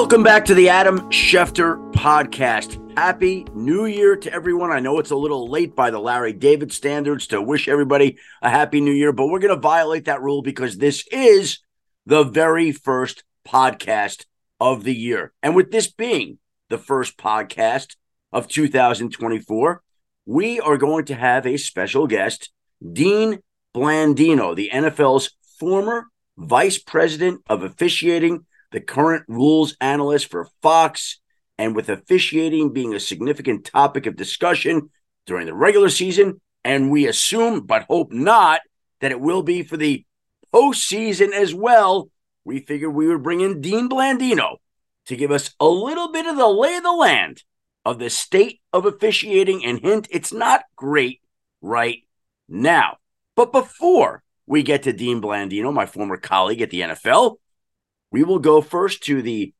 Welcome back to the Adam Schefter podcast. Happy New Year to everyone. I know it's a little late by the Larry David standards to wish everybody a happy new year, but we're going to violate that rule because this is the very first podcast of the year. And with this being the first podcast of 2024, we are going to have a special guest, Dean Blandino, the NFL's former vice president of officiating the current rules analyst for Fox, and with officiating being a significant topic of discussion during the regular season, and we assume, but hope not, that it will be for the postseason as well, we figured we would bring in Dean Blandino to give us a little bit of the lay of the land of the state of officiating. And hint, it's not great right now. But before we get to Dean Blandino, my former colleague at the NFL, we will go first to the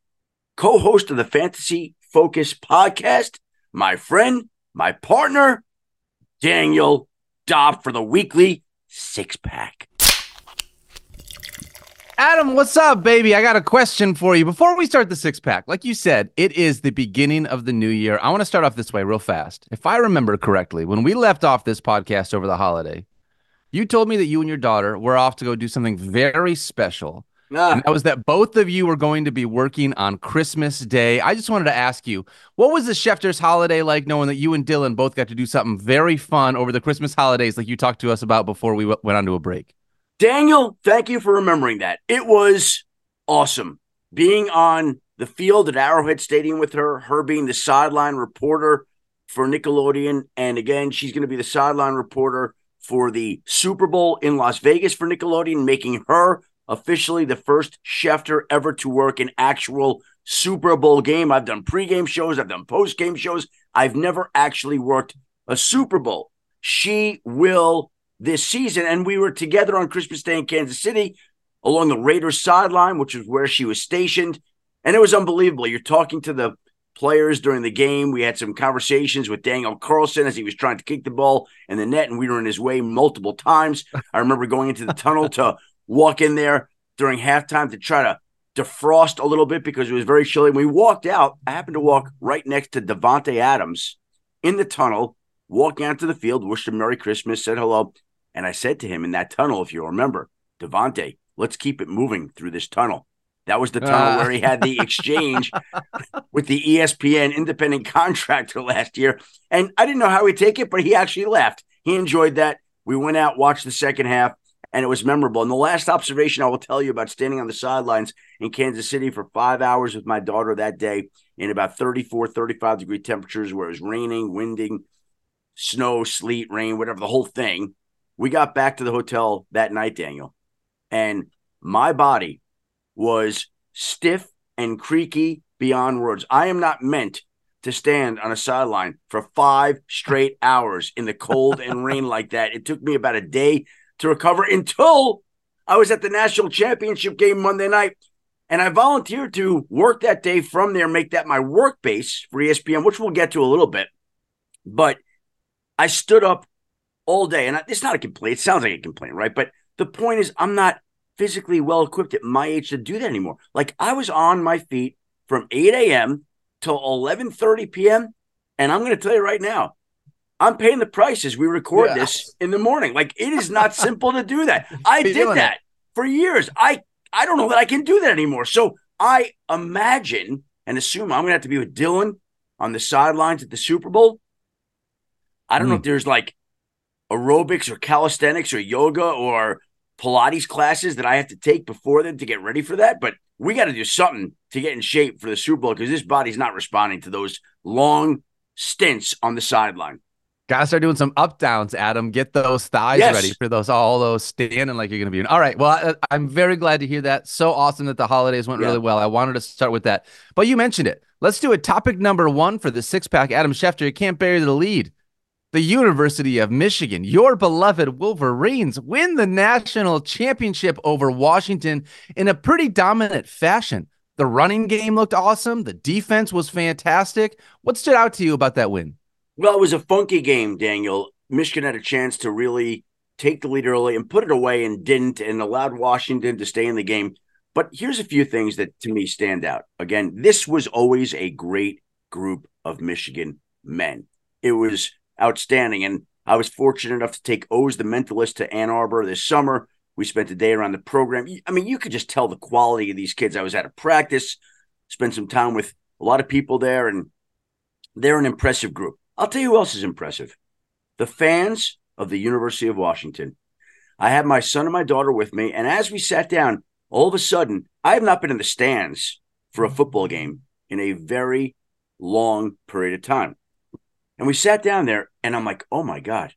co host of the Fantasy Focus podcast, my friend, my partner, Daniel Dopp for the weekly six pack. Adam, what's up, baby? I got a question for you. Before we start the six pack, like you said, it is the beginning of the new year. I want to start off this way real fast. If I remember correctly, when we left off this podcast over the holiday, you told me that you and your daughter were off to go do something very special. Ah. And that was that both of you were going to be working on Christmas Day. I just wanted to ask you, what was the Schefter's holiday like knowing that you and Dylan both got to do something very fun over the Christmas holidays like you talked to us about before we w- went on to a break? Daniel, thank you for remembering that. It was awesome being on the field at Arrowhead Stadium with her, her being the sideline reporter for Nickelodeon. And again, she's going to be the sideline reporter for the Super Bowl in Las Vegas for Nickelodeon, making her officially the first Schefter ever to work an actual Super Bowl game. I've done pregame shows, I've done postgame shows. I've never actually worked a Super Bowl. She will this season, and we were together on Christmas Day in Kansas City along the Raiders sideline, which is where she was stationed. And it was unbelievable. You're talking to the players during the game. We had some conversations with Daniel Carlson as he was trying to kick the ball in the net, and we were in his way multiple times. I remember going into the tunnel to walk in there during halftime to try to defrost a little bit because it was very chilly. When we walked out, I happened to walk right next to Davante Adams in the tunnel, walking out to the field, wished him Merry Christmas, said hello. And I said to him in that tunnel, if you remember, Davante, let's keep it moving through this tunnel. That was the tunnel uh. where he had the exchange with the ESPN independent contractor last year. And I didn't know how he'd take it, but he actually left. He enjoyed that. We went out, watched the second half and it was memorable. And the last observation I will tell you about standing on the sidelines in Kansas City for five hours with my daughter that day in about 34, 35 degree temperatures where it was raining, winding, snow, sleet, rain, whatever, the whole thing. We got back to the hotel that night, Daniel, and my body was stiff and creaky beyond words. I am not meant to stand on a sideline for five straight hours in the cold and rain like that. It took me about a day to recover until I was at the national championship game Monday night. And I volunteered to work that day from there, make that my work base for ESPN, which we'll get to a little bit. But I stood up all day, and it's not a complaint. It sounds like a complaint, right? But the point is, I'm not physically well equipped at my age to do that anymore. Like I was on my feet from 8 a.m. till 11:30 p.m. And I'm going to tell you right now, I'm paying the price as we record yeah. this in the morning. Like it is not simple to do that. I did that it. for years. I I don't know that I can do that anymore. So I imagine and assume I'm gonna have to be with Dylan on the sidelines at the Super Bowl. I don't mm. know if hmm. there's like aerobics or calisthenics or yoga or Pilates classes that I have to take before then to get ready for that. But we got to do something to get in shape for the Super Bowl because this body's not responding to those long stints on the sideline. Gotta start doing some up downs, Adam. Get those thighs yes. ready for those all those standing like you're gonna be in. All right. Well, I, uh, am very glad to hear that. So awesome that the holidays went yeah. really well. I wanted to start with that, but you mentioned it. Let's do it. Topic number one for the six pack. Adam Schefter, you can't bury the lead. The University of Michigan, your beloved Wolverines, win the national championship over Washington in a pretty dominant fashion. The running game looked awesome. The defense was fantastic. What stood out to you about that win? Well, it was a funky game, Daniel. Michigan had a chance to really take the lead early and put it away and didn't, and allowed Washington to stay in the game. But here's a few things that to me stand out. Again, this was always a great group of Michigan men. It was outstanding. And I was fortunate enough to take Oz the Mentalist to Ann Arbor this summer. We spent a day around the program. I mean, you could just tell the quality of these kids. I was at a practice, spent some time with a lot of people there, and they're an impressive group. I'll tell you who else is impressive the fans of the University of Washington. I had my son and my daughter with me, and as we sat down, all of a sudden, I have not been in the stands for a football game in a very long period of time. And we sat down there, and I'm like, oh my God.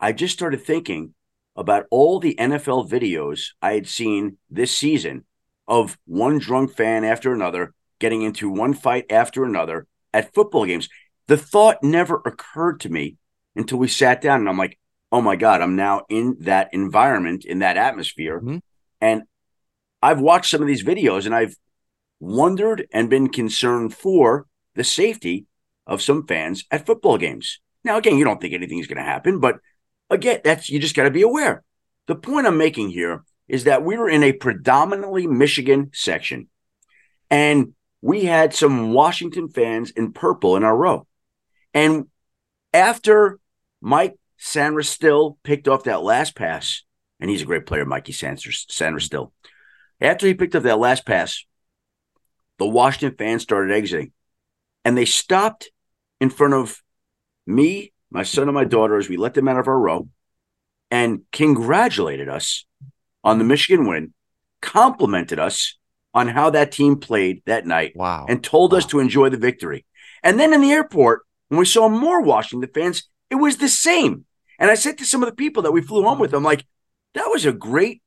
I just started thinking about all the NFL videos I had seen this season of one drunk fan after another getting into one fight after another at football games. The thought never occurred to me until we sat down, and I'm like, oh my God, I'm now in that environment, in that atmosphere. Mm-hmm. And I've watched some of these videos and I've wondered and been concerned for the safety of some fans at football games. Now, again, you don't think anything's going to happen, but again, that's you just got to be aware. The point I'm making here is that we were in a predominantly Michigan section, and we had some Washington fans in purple in our row. And after Mike Sainristil picked off that last pass, and he's a great player, Mikey Sainristil. After he picked up that last pass, the Washington fans started exiting and they stopped in front of me, my son, and my daughter as we let them out of our row and congratulated us on the Michigan win, complimented us on how that team played that night. Wow. And told wow. us to enjoy the victory. And then in the airport, when we saw more Washington fans, it was the same. And I said to some of the people that we flew home with, I'm like, that was a great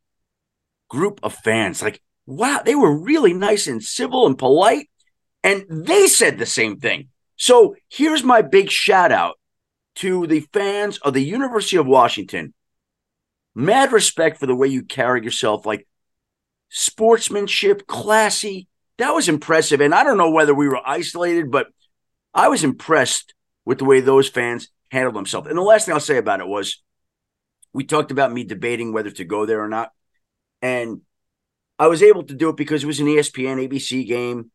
group of fans. Like, wow, they were really nice and civil and polite. And they said the same thing. So here's my big shout out to the fans of the University of Washington. Mad respect for the way you carried yourself, like sportsmanship, classy. That was impressive. And I don't know whether we were isolated, but I was impressed with the way those fans handled themselves. And the last thing I'll say about it was we talked about me debating whether to go there or not. And I was able to do it because it was an ESPN ABC game.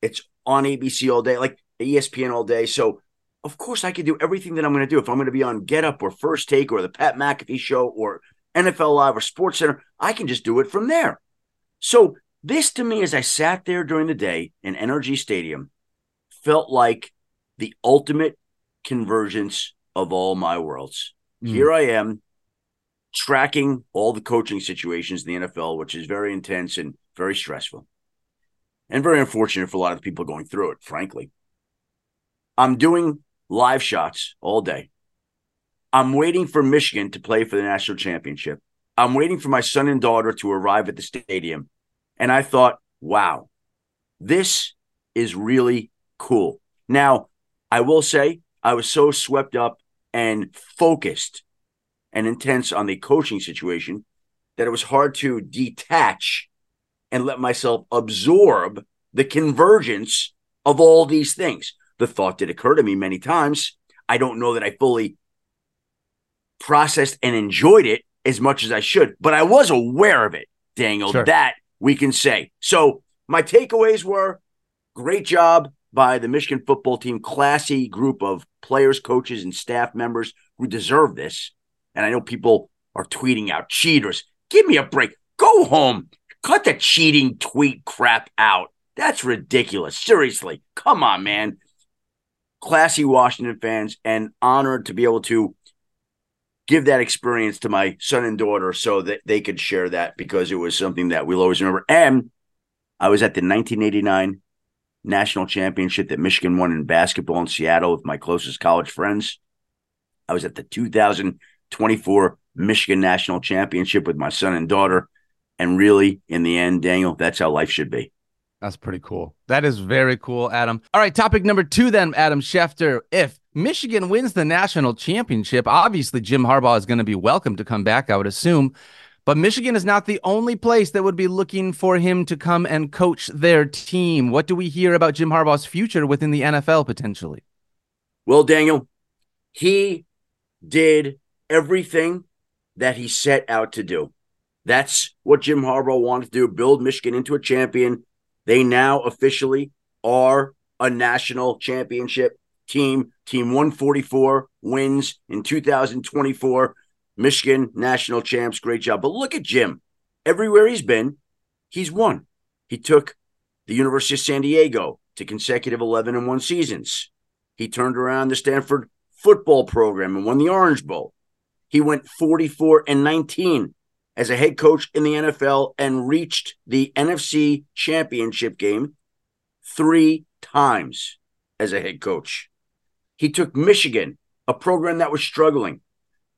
It's on ABC all day, like ESPN all day. So of course I could do everything that I'm going to do. If I'm going to be on Get Up or First Take or the Pat McAfee Show or NFL Live or Sports Center, I can just do it from there. So this to me, as I sat there during the day in NRG Stadium, felt like the ultimate convergence of all my worlds. Mm. Here I am tracking all the coaching situations in the NFL, which is very intense and very stressful and very unfortunate for a lot of people going through it, frankly. I'm doing live shots all day. I'm waiting for Michigan to play for the national championship. I'm waiting for my son and daughter to arrive at the stadium. And I thought, wow, this is really cool. Now, I will say, I was so swept up and focused and intense on the coaching situation that it was hard to detach and let myself absorb the convergence of all these things. The thought did occur to me many times. I don't know that I fully processed and enjoyed it as much as I should, but I was aware of it, Daniel. Sure. That we can say. So my takeaways were great job by the Michigan football team, classy group of players, coaches, and staff members who deserve this. And I know people are tweeting out cheaters. Give me a break. Go home. Cut the cheating tweet crap out. That's ridiculous. Seriously. Come on, man. Classy Washington fans and honored to be able to give that experience to my son and daughter so that they could share that because it was something that we'll always remember. And I was at the 1989 national championship that Michigan won in basketball in Seattle with my closest college friends. I was at the 2024 Michigan National Championship with my son and daughter. And really, in the end, Daniel, that's how life should be. That's pretty cool. That is very cool, Adam. All right, topic number two, then, Adam Schefter. If Michigan wins the national championship, obviously Jim Harbaugh is going to be welcome to come back, I would assume. But Michigan is not the only place that would be looking for him to come and coach their team. What do we hear about Jim Harbaugh's future within the NFL potentially? Well, Daniel, he did everything that he set out to do. That's what Jim Harbaugh wanted to do build Michigan into a champion. They now officially are a national championship team. Team 144 wins in 2024. Michigan national champs. Great job. But look at Jim. Everywhere he's been, he's won. He took the University of San Diego to consecutive 11 and 1 seasons. He turned around the Stanford football program and won the Orange Bowl. He went 44 and 19 as a head coach in the NFL and reached the NFC championship game three times as a head coach. He took Michigan, a program that was struggling,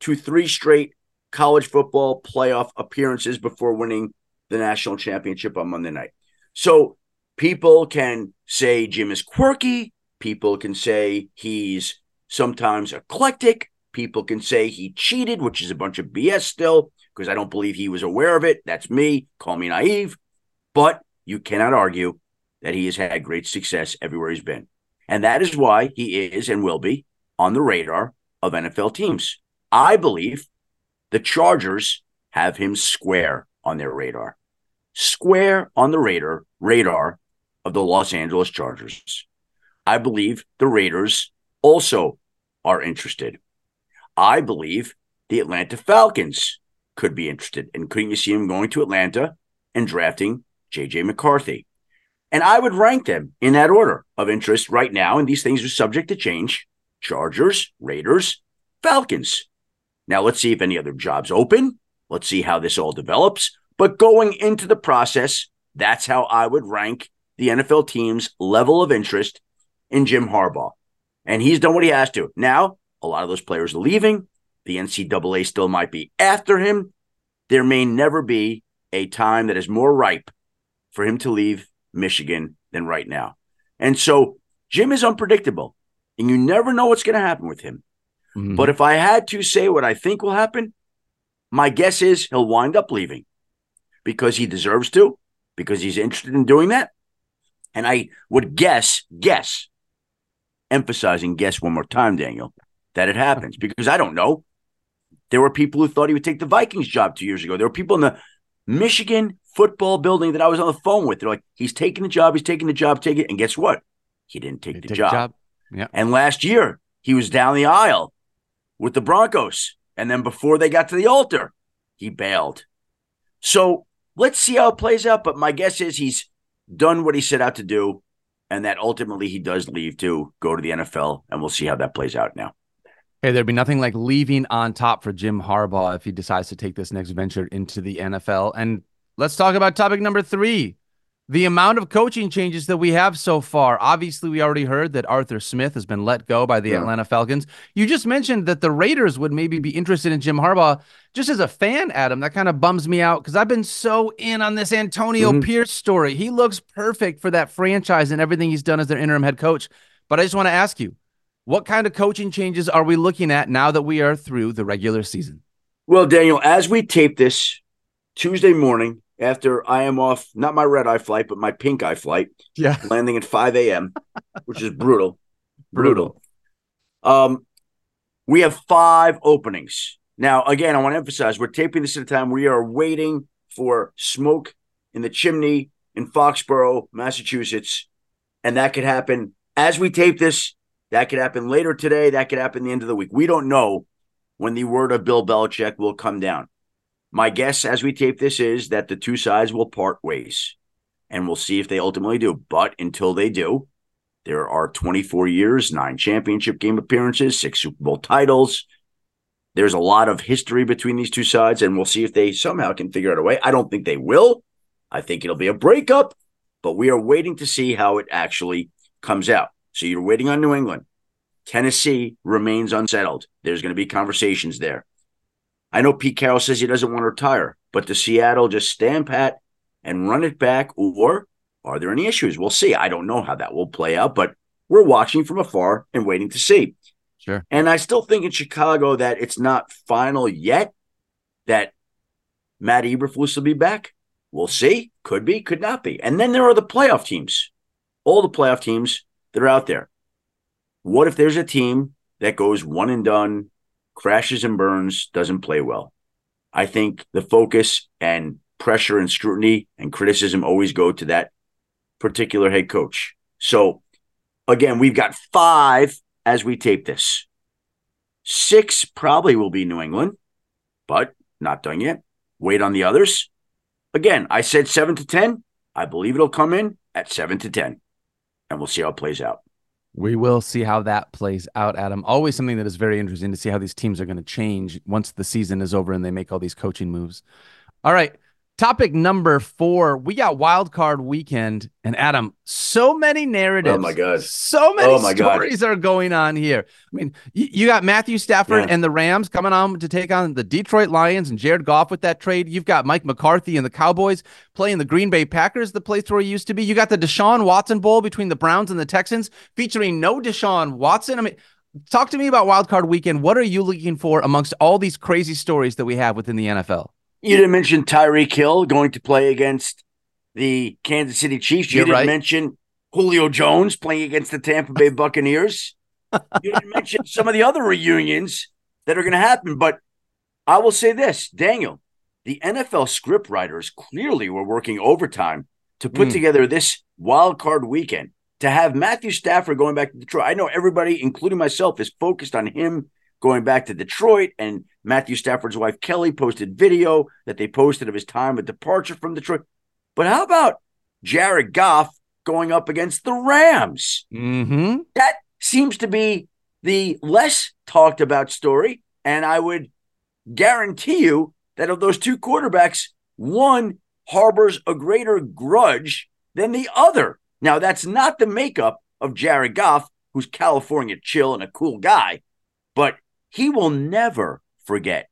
to three straight college football playoff appearances before winning the national championship on Monday night. So people can say Jim is quirky. People can say he's sometimes eclectic. People can say he cheated, which is a bunch of BS still, because I don't believe he was aware of it. That's me. Call me naive. But you cannot argue that he has had great success everywhere he's been. And that is why he is and will be on the radar of NFL teams. I believe the Chargers have him square on their radar. Square on the radar radar of the Los Angeles Chargers. I believe the Raiders also are interested. I believe the Atlanta Falcons could be interested. And couldn't you see him going to Atlanta and drafting JJ McCarthy? And I would rank them in that order of interest right now. And these things are subject to change Chargers, Raiders, Falcons. Now, let's see if any other jobs open. Let's see how this all develops. But going into the process, that's how I would rank the NFL team's level of interest in Jim Harbaugh. And he's done what he has to. Now, a lot of those players are leaving. The NCAA still might be after him. There may never be a time that is more ripe for him to leave Michigan than right now. And so Jim is unpredictable, and you never know what's going to happen with him. Mm-hmm. But if I had to say what I think will happen, my guess is he'll wind up leaving because he deserves to, because he's interested in doing that. And I would guess, guess, emphasizing guess one more time, Daniel, that it happens because I don't know. There were people who thought he would take the Vikings job two years ago. There were people in the Michigan football building that I was on the phone with. They're like, he's taking the job, he's taking the job, take it. And guess what? He didn't take, the, job. the job. Yeah. And last year, he was down the aisle with the Broncos. And then before they got to the altar, he bailed. So let's see how it plays out. But my guess is he's done what he set out to do, and that ultimately he does leave to go to the NFL. And we'll see how that plays out now. Hey, there'd be nothing like leaving on top for Jim Harbaugh if he decides to take this next venture into the NFL. And let's talk about topic number three the amount of coaching changes that we have so far. Obviously, we already heard that Arthur Smith has been let go by the yeah. Atlanta Falcons. You just mentioned that the Raiders would maybe be interested in Jim Harbaugh. Just as a fan, Adam, that kind of bums me out because I've been so in on this Antonio mm-hmm. Pierce story. He looks perfect for that franchise and everything he's done as their interim head coach. But I just want to ask you, what kind of coaching changes are we looking at now that we are through the regular season? Well, Daniel, as we tape this Tuesday morning, after I am off, not my red eye flight, but my pink eye flight. Yeah. Landing at 5 a.m., which is brutal. Brutal. Um, we have five openings. Now, again, I want to emphasize we're taping this at a time we are waiting for smoke in the chimney in Foxborough, Massachusetts. And that could happen as we tape this. That could happen later today. That could happen the end of the week. We don't know when the word of Bill Belichick will come down. My guess as we tape this is that the two sides will part ways and we'll see if they ultimately do. But until they do, there are 24 years, nine championship game appearances, six Super Bowl titles. There's a lot of history between these two sides, and we'll see if they somehow can figure out a way. I don't think they will. I think it'll be a breakup, but we are waiting to see how it actually comes out. So you're waiting on New England. Tennessee remains unsettled. There's going to be conversations there. I know Pete Carroll says he doesn't want to retire, but does Seattle just stand pat and run it back, or are there any issues? We'll see. I don't know how that will play out, but we're watching from afar and waiting to see. Sure. And I still think in Chicago that it's not final yet that Matt Eberflus will be back. We'll see. Could be, could not be. And then there are the playoff teams, all the playoff teams that are out there. What if there's a team that goes one and done, crashes and burns, doesn't play well. I think the focus and pressure and scrutiny and criticism always go to that particular head coach. So, again, we've got five as we tape this. Six probably will be New England, but not done yet. Wait on the others. Again, I said seven to 10. I believe it'll come in at seven to 10, and we'll see how it plays out. We will see how that plays out, Adam. Always something that is very interesting to see how these teams are going to change once the season is over and they make all these coaching moves. All right. Topic number four, we got wild card weekend, and Adam, so many narratives. Oh my god, so many oh my stories god. are going on here. I mean, you, you got Matthew Stafford yeah. and the Rams coming on to take on the Detroit Lions and Jared Goff with that trade. You've got Mike McCarthy and the Cowboys playing the Green Bay Packers, the place where he used to be. You got the Deshaun Watson Bowl between the Browns and the Texans, featuring no Deshaun Watson. I mean, talk to me about wild card weekend. What are you looking for amongst all these crazy stories that we have within the NFL? You didn't mention Tyreek Hill going to play against the Kansas City Chiefs. You You're didn't right. mention Julio Jones playing against the Tampa Bay Buccaneers. you didn't mention some of the other reunions that are going to happen. But I will say this, Daniel, the NFL script writers clearly were working overtime to put mm. together this wild card weekend to have Matthew Stafford going back to Detroit. I know everybody, including myself, is focused on him going back to Detroit. And Matthew Stafford's wife, Kelly, posted video that they posted of his time of departure from Detroit. But how about Jared Goff going up against the Rams? Mm-hmm. That seems to be the less talked about story. And I would guarantee you that of those two quarterbacks, one harbors a greater grudge than the other. Now, that's not the makeup of Jared Goff, who's California chill and a cool guy, but he will never forget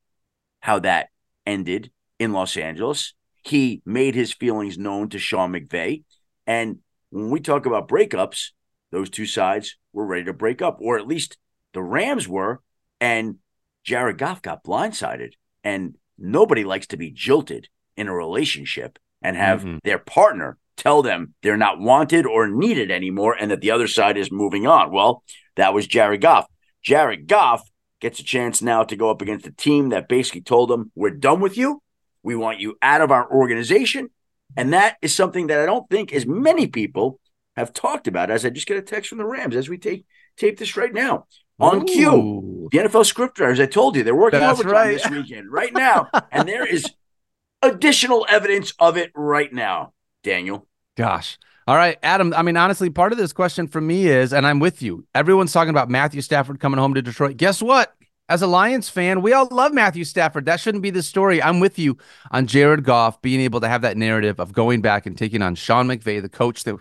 how that ended in Los Angeles. He made his feelings known to Sean McVay. And when we talk about breakups, those two sides were ready to break up, or at least the Rams were. And Jared Goff got blindsided. And nobody likes to be jilted in a relationship and have mm-hmm. their partner tell them they're not wanted or needed anymore and that the other side is moving on. Well, that was Jared Goff. Jared Goff gets a chance now to go up against a team that basically told him, We're done with you. We want you out of our organization. And that is something that I don't think as many people have talked about. As I just get a text from the Rams as we take tape this right now. On Ooh. cue, the NFL scriptwriters, I told you, they're working That's overtime right. this weekend, right now. and there is additional evidence of it right now, Daniel. Gosh. All right, Adam. I mean, honestly, part of this question for me is, and I'm with you. Everyone's talking about Matthew Stafford coming home to Detroit. Guess what? As a Lions fan, we all love Matthew Stafford. That shouldn't be the story. I'm with you on Jared Goff being able to have that narrative of going back and taking on Sean McVay, the coach that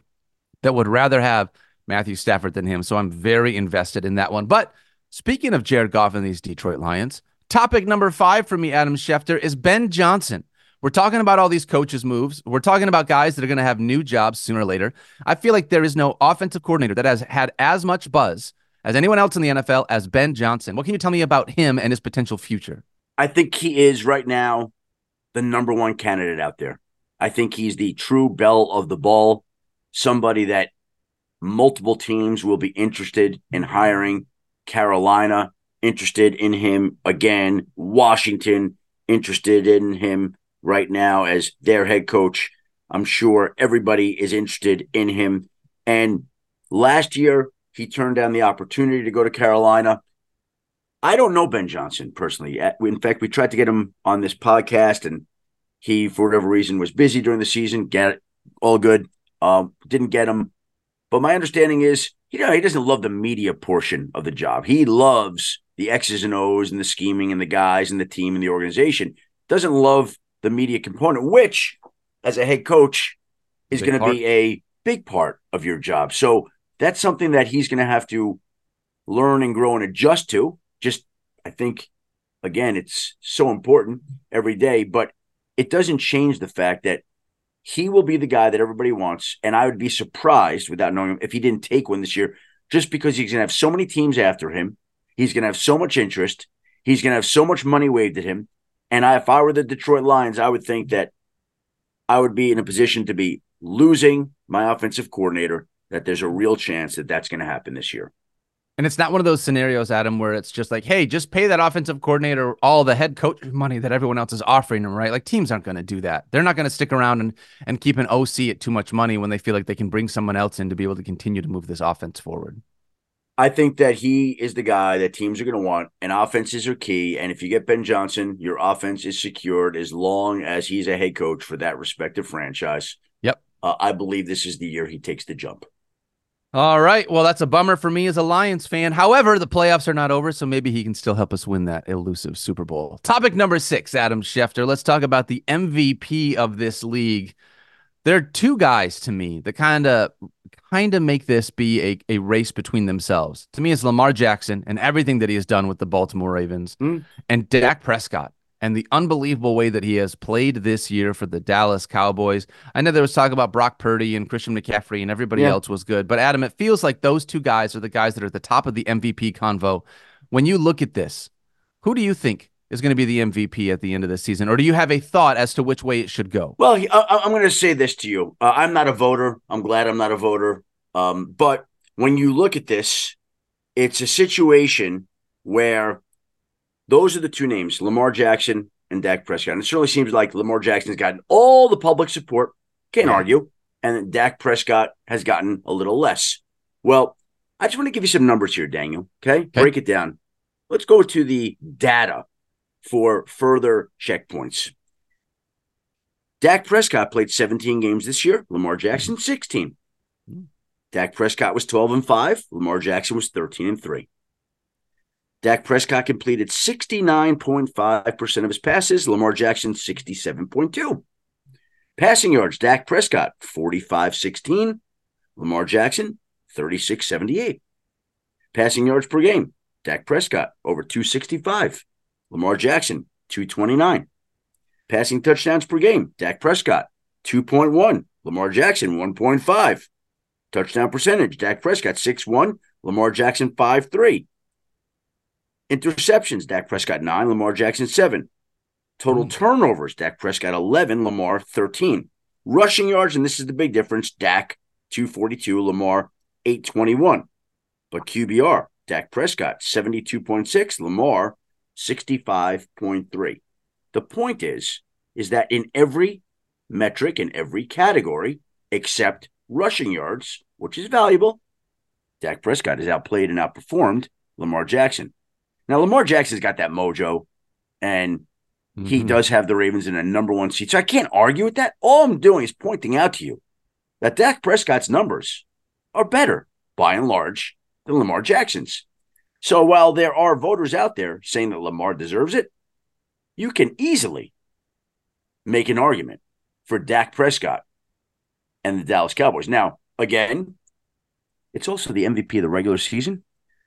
that would rather have Matthew Stafford than him. So I'm very invested in that one. But speaking of Jared Goff and these Detroit Lions, topic number five for me, Adam Schefter, is Ben Johnson. We're talking about all these coaches' moves. We're talking about guys that are going to have new jobs sooner or later. I feel like there is no offensive coordinator that has had as much buzz as anyone else in the NFL as Ben Johnson. What can you tell me about him and his potential future? I think he is right now the number one candidate out there. I think he's the true belle of the ball, somebody that multiple teams will be interested in hiring. Carolina interested in him again. Washington interested in him right now as their head coach. I'm sure everybody is interested in him. And last year, he turned down the opportunity to go to Carolina. I don't know Ben Johnson personally. In fact, we tried to get him on this podcast, and he, for whatever reason, was busy during the season. Get it, all good. Um, didn't get him. But my understanding is, you know, he doesn't love the media portion of the job. He loves the X's and O's and the scheming and the guys and the team and the organization. Doesn't love the media component, which as a head coach is going to be a big part of your job. So that's something that he's going to have to learn and grow and adjust to. Just, I think, again, it's so important every day, but it doesn't change the fact that he will be the guy that everybody wants. And I would be surprised without knowing him if he didn't take one this year, just because he's going to have so many teams after him. He's going to have so much interest. He's going to have so much money waved at him. And I, if I were the Detroit Lions, I would think that I would be in a position to be losing my offensive coordinator, that there's a real chance that that's going to happen this year. And it's not one of those scenarios, Adam, where it's just like, hey, just pay that offensive coordinator all the head coach money that everyone else is offering him, right? Like teams aren't going to do that. They're not going to stick around and, and keep an OC at too much money when they feel like they can bring someone else in to be able to continue to move this offense forward. I think that he is the guy that teams are going to want, and offenses are key. And if you get Ben Johnson, your offense is secured as long as he's a head coach for that respective franchise. Yep. Uh, I believe this is the year he takes the jump. All right. Well, that's a bummer for me as a Lions fan. However, the playoffs are not over, so maybe he can still help us win that elusive Super Bowl. Topic number six, Adam Schefter. Let's talk about the MVP of this league. There are two guys to me that kind of kind of make this be a, a race between themselves. To me, it's Lamar Jackson and everything that he has done with the Baltimore Ravens, mm. and Dak Prescott and the unbelievable way that he has played this year for the Dallas Cowboys. I know there was talk about Brock Purdy and Christian McCaffrey and everybody yeah. else was good, but Adam, it feels like those two guys are the guys that are at the top of the MVP convo. When you look at this, who do you think is going to be the MVP at the end of the season, or do you have a thought as to which way it should go? Well, I, am going to say this to you: uh, I'm not a voter. I'm glad I'm not a voter. Um, but when you look at this, it's a situation where those are the two names, Lamar Jackson and Dak Prescott. And it certainly seems like Lamar Jackson's gotten all the public support, can't yeah. argue, and Dak Prescott has gotten a little less. Well, I just want to give you some numbers here, Daniel. Okay? okay. Break it down. Let's go to the data for further checkpoints. Dak Prescott played 17 games this year, Lamar Jackson 16. Dak Prescott was 12 and 5, Lamar Jackson was 13 and 3. Dak Prescott completed 69.5% of his passes, Lamar Jackson 67.2. Passing yards, Dak Prescott 45-16, Lamar Jackson 36-78. Passing yards per game, Dak Prescott over 265, Lamar Jackson 229. Passing touchdowns per game, Dak Prescott 2.1, Lamar Jackson 1.5. Touchdown percentage, Dak Prescott 6-1, Lamar Jackson 5-3. Interceptions, Dak Prescott nine, Lamar Jackson seven. Total mm. turnovers, Dak Prescott 11, Lamar 13. Rushing yards, and this is the big difference Dak 242, Lamar 821. But QBR, Dak Prescott 72.6, Lamar 65.3. The point is, is that in every metric, in every category, except rushing yards, which is valuable, Dak Prescott has outplayed and outperformed Lamar Jackson. Now, Lamar Jackson's got that mojo, and mm-hmm. he does have the Ravens in a number one seat. So I can't argue with that. All I'm doing is pointing out to you that Dak Prescott's numbers are better, by and large, than Lamar Jackson's. So while there are voters out there saying that Lamar deserves it, you can easily make an argument for Dak Prescott and the Dallas Cowboys. Now, again, it's also the MVP of the regular season.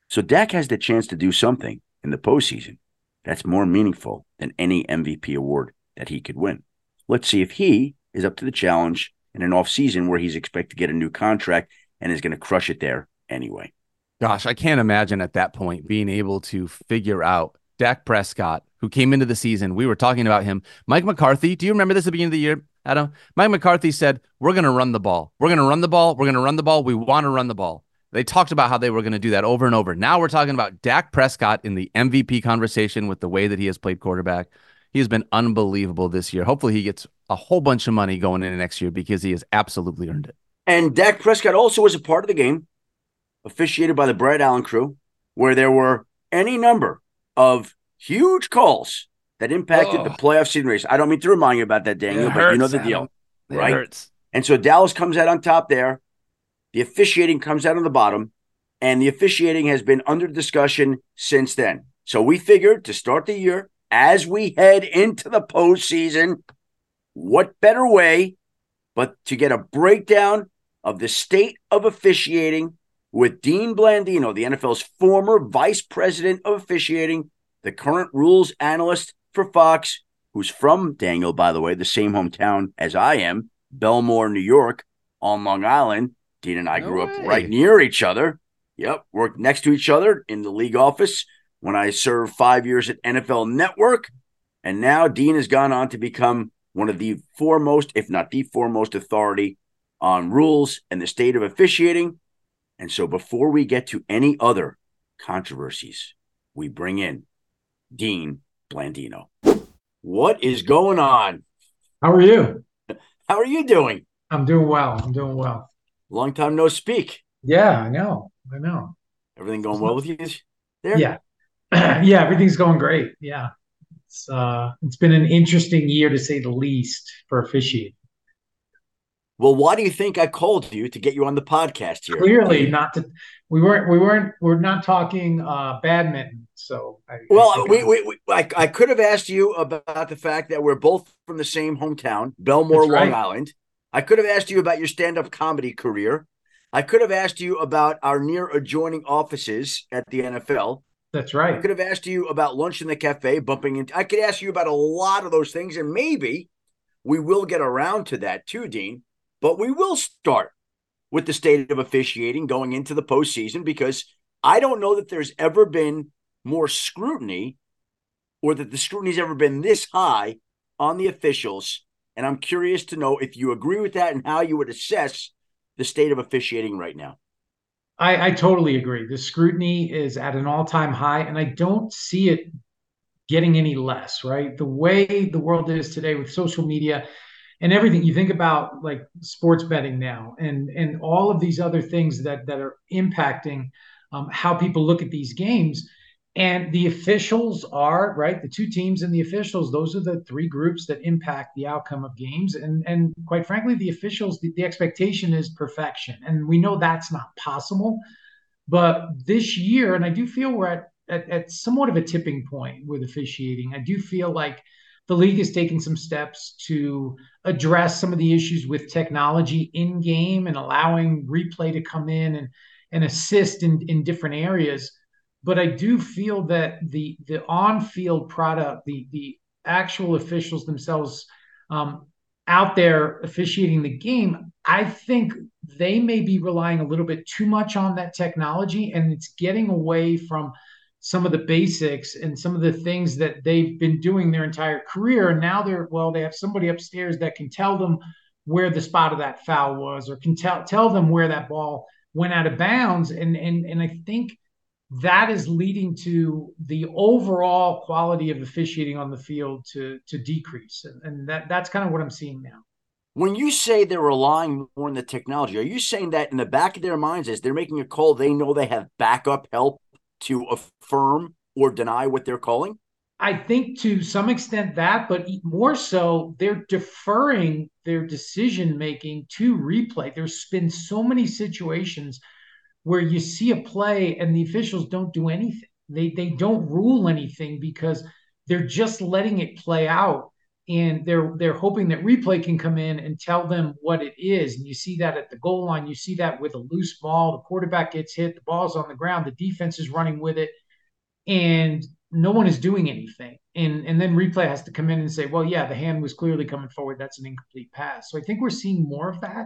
So Dak has the chance to do something in the postseason that's more meaningful than any MVP award that he could win. Let's see if he is up to the challenge in an offseason where he's expected to get a new contract and is going to crush it there anyway. Gosh, I can't imagine at that point being able to figure out Dak Prescott, who came into the season. We were talking about him. Mike McCarthy, do you remember this at the beginning of the year, Adam? Mike McCarthy said, We're going to run the ball. We're going to run the ball. We're going to run the ball. We want to run the ball. They talked about how they were going to do that over and over. Now we're talking about Dak Prescott in the MVP conversation with the way that he has played quarterback. He has been unbelievable this year. Hopefully, he gets a whole bunch of money going into next year because he has absolutely earned it. And Dak Prescott also was a part of the game, officiated by the Brad Allen crew, where there were any number of huge calls that impacted oh. the playoff season race. I don't mean to remind you about that, Daniel, but you know the deal, it right? Hurts. And so Dallas comes out on top there. The officiating comes out on the bottom, and the officiating has been under discussion since then. So we figured to start the year as we head into the postseason, what better way but to get a breakdown of the state of officiating with Dean Blandino, the NFL's former vice president of officiating, the current rules analyst for Fox, who's from Daniel, by the way, the same hometown as I am, Bellmore, New York, on Long Island. Dean and I no grew way. up right near each other. Yep, worked next to each other in the league office when I served five years at NFL Network. And now Dean has gone on to become one of the foremost, if not the foremost authority on rules and the state of officiating. And so before we get to any other controversies, we bring in Dean Blandino. What is going on? How are you? How are you doing? I'm doing well. I'm doing well. Long time no speak. Yeah, I know. I know. Everything going well with you there? Yeah. yeah, everything's going great. Yeah. It's uh it's been an interesting year to say the least for officiating. Well, why do you think I called you to get you on the podcast here? Clearly, not to. We weren't. We weren't. We're not talking uh, badminton. So, I, well, I we, we, we, I, I could have asked you about the fact that we're both from the same hometown, Bellmore, right. Long Island. I could have asked you about your stand-up comedy career. I could have asked you about our near adjoining offices at the NFL. That's right. I could have asked you about lunch in the cafe, bumping into. I could ask you about a lot of those things, and maybe we will get around to that too, Dean. But we will start with the state of officiating going into the postseason because I don't know that there's ever been more scrutiny or that the scrutiny's ever been this high on the officials. And I'm curious to know if you agree with that and how you would assess the state of officiating right now. I, I totally agree. The scrutiny is at an all time high, and I don't see it getting any less, right? The way the world is today with social media, and everything you think about like sports betting now and and all of these other things that that are impacting um, how people look at these games. And the officials are right the two teams and the officials those are the three groups that impact the outcome of games. And and quite frankly the officials the, the expectation is perfection. And we know that's not possible. But this year and i do feel we're at, at, at somewhat of a tipping point with officiating. I do feel like the league has taken some steps to address some of the issues with technology in game and allowing replay to come in and, and assist in, in different areas. But I do feel that the the on field product, the the actual officials themselves um, out there officiating the game, I think they may be relying a little bit too much on that technology, and it's getting away from some of the basics and some of the things that they've been doing their entire career. And now they're, well, they have somebody upstairs that can tell them where the spot of that foul was or can tell tell them where that ball went out of bounds. And and and I think that is leading to the overall quality of officiating on the field to to decrease. And, and that that's kind of what I'm seeing now. When you say they're relying more on the technology, are you saying that in the back of their minds, as they're making a call, they know they have backup help to affirm or deny what they're calling? I think to some extent that, but more so, they're deferring their decision making to replay. There's been so many situations where you see a play and the officials don't do anything. They they don't rule anything because they're just letting it play out and they're they're hoping that replay can come in and tell them what it is. And you see that at the goal line. You see that with a loose ball, the quarterback gets hit, the ball's on the ground, the defense is running with it, and no one is doing anything. And and then replay has to come in and say, well, yeah, the hand was clearly coming forward. That's an incomplete pass. So I think we're seeing more of that.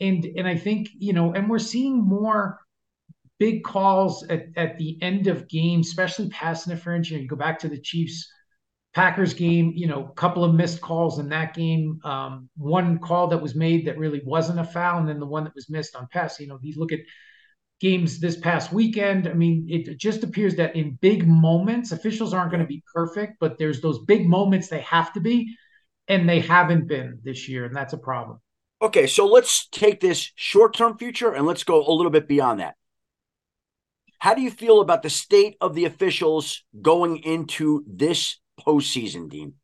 And and I think, you know, and we're seeing more big calls at, at the end of games, especially pass interference. You, know, you go back to the Chiefs Packers game, you know, a couple of missed calls in that game. Um, one call that was made that really wasn't a foul, and then the one that was missed on pass. You know, you look at games this past weekend. I mean, it just appears that in big moments, officials aren't going to be perfect, but there's those big moments they have to be, and they haven't been this year, and that's a problem. Okay, so let's take this short-term future and let's go a little bit beyond that. How do you feel about the state of the officials going into this postseason, Dean?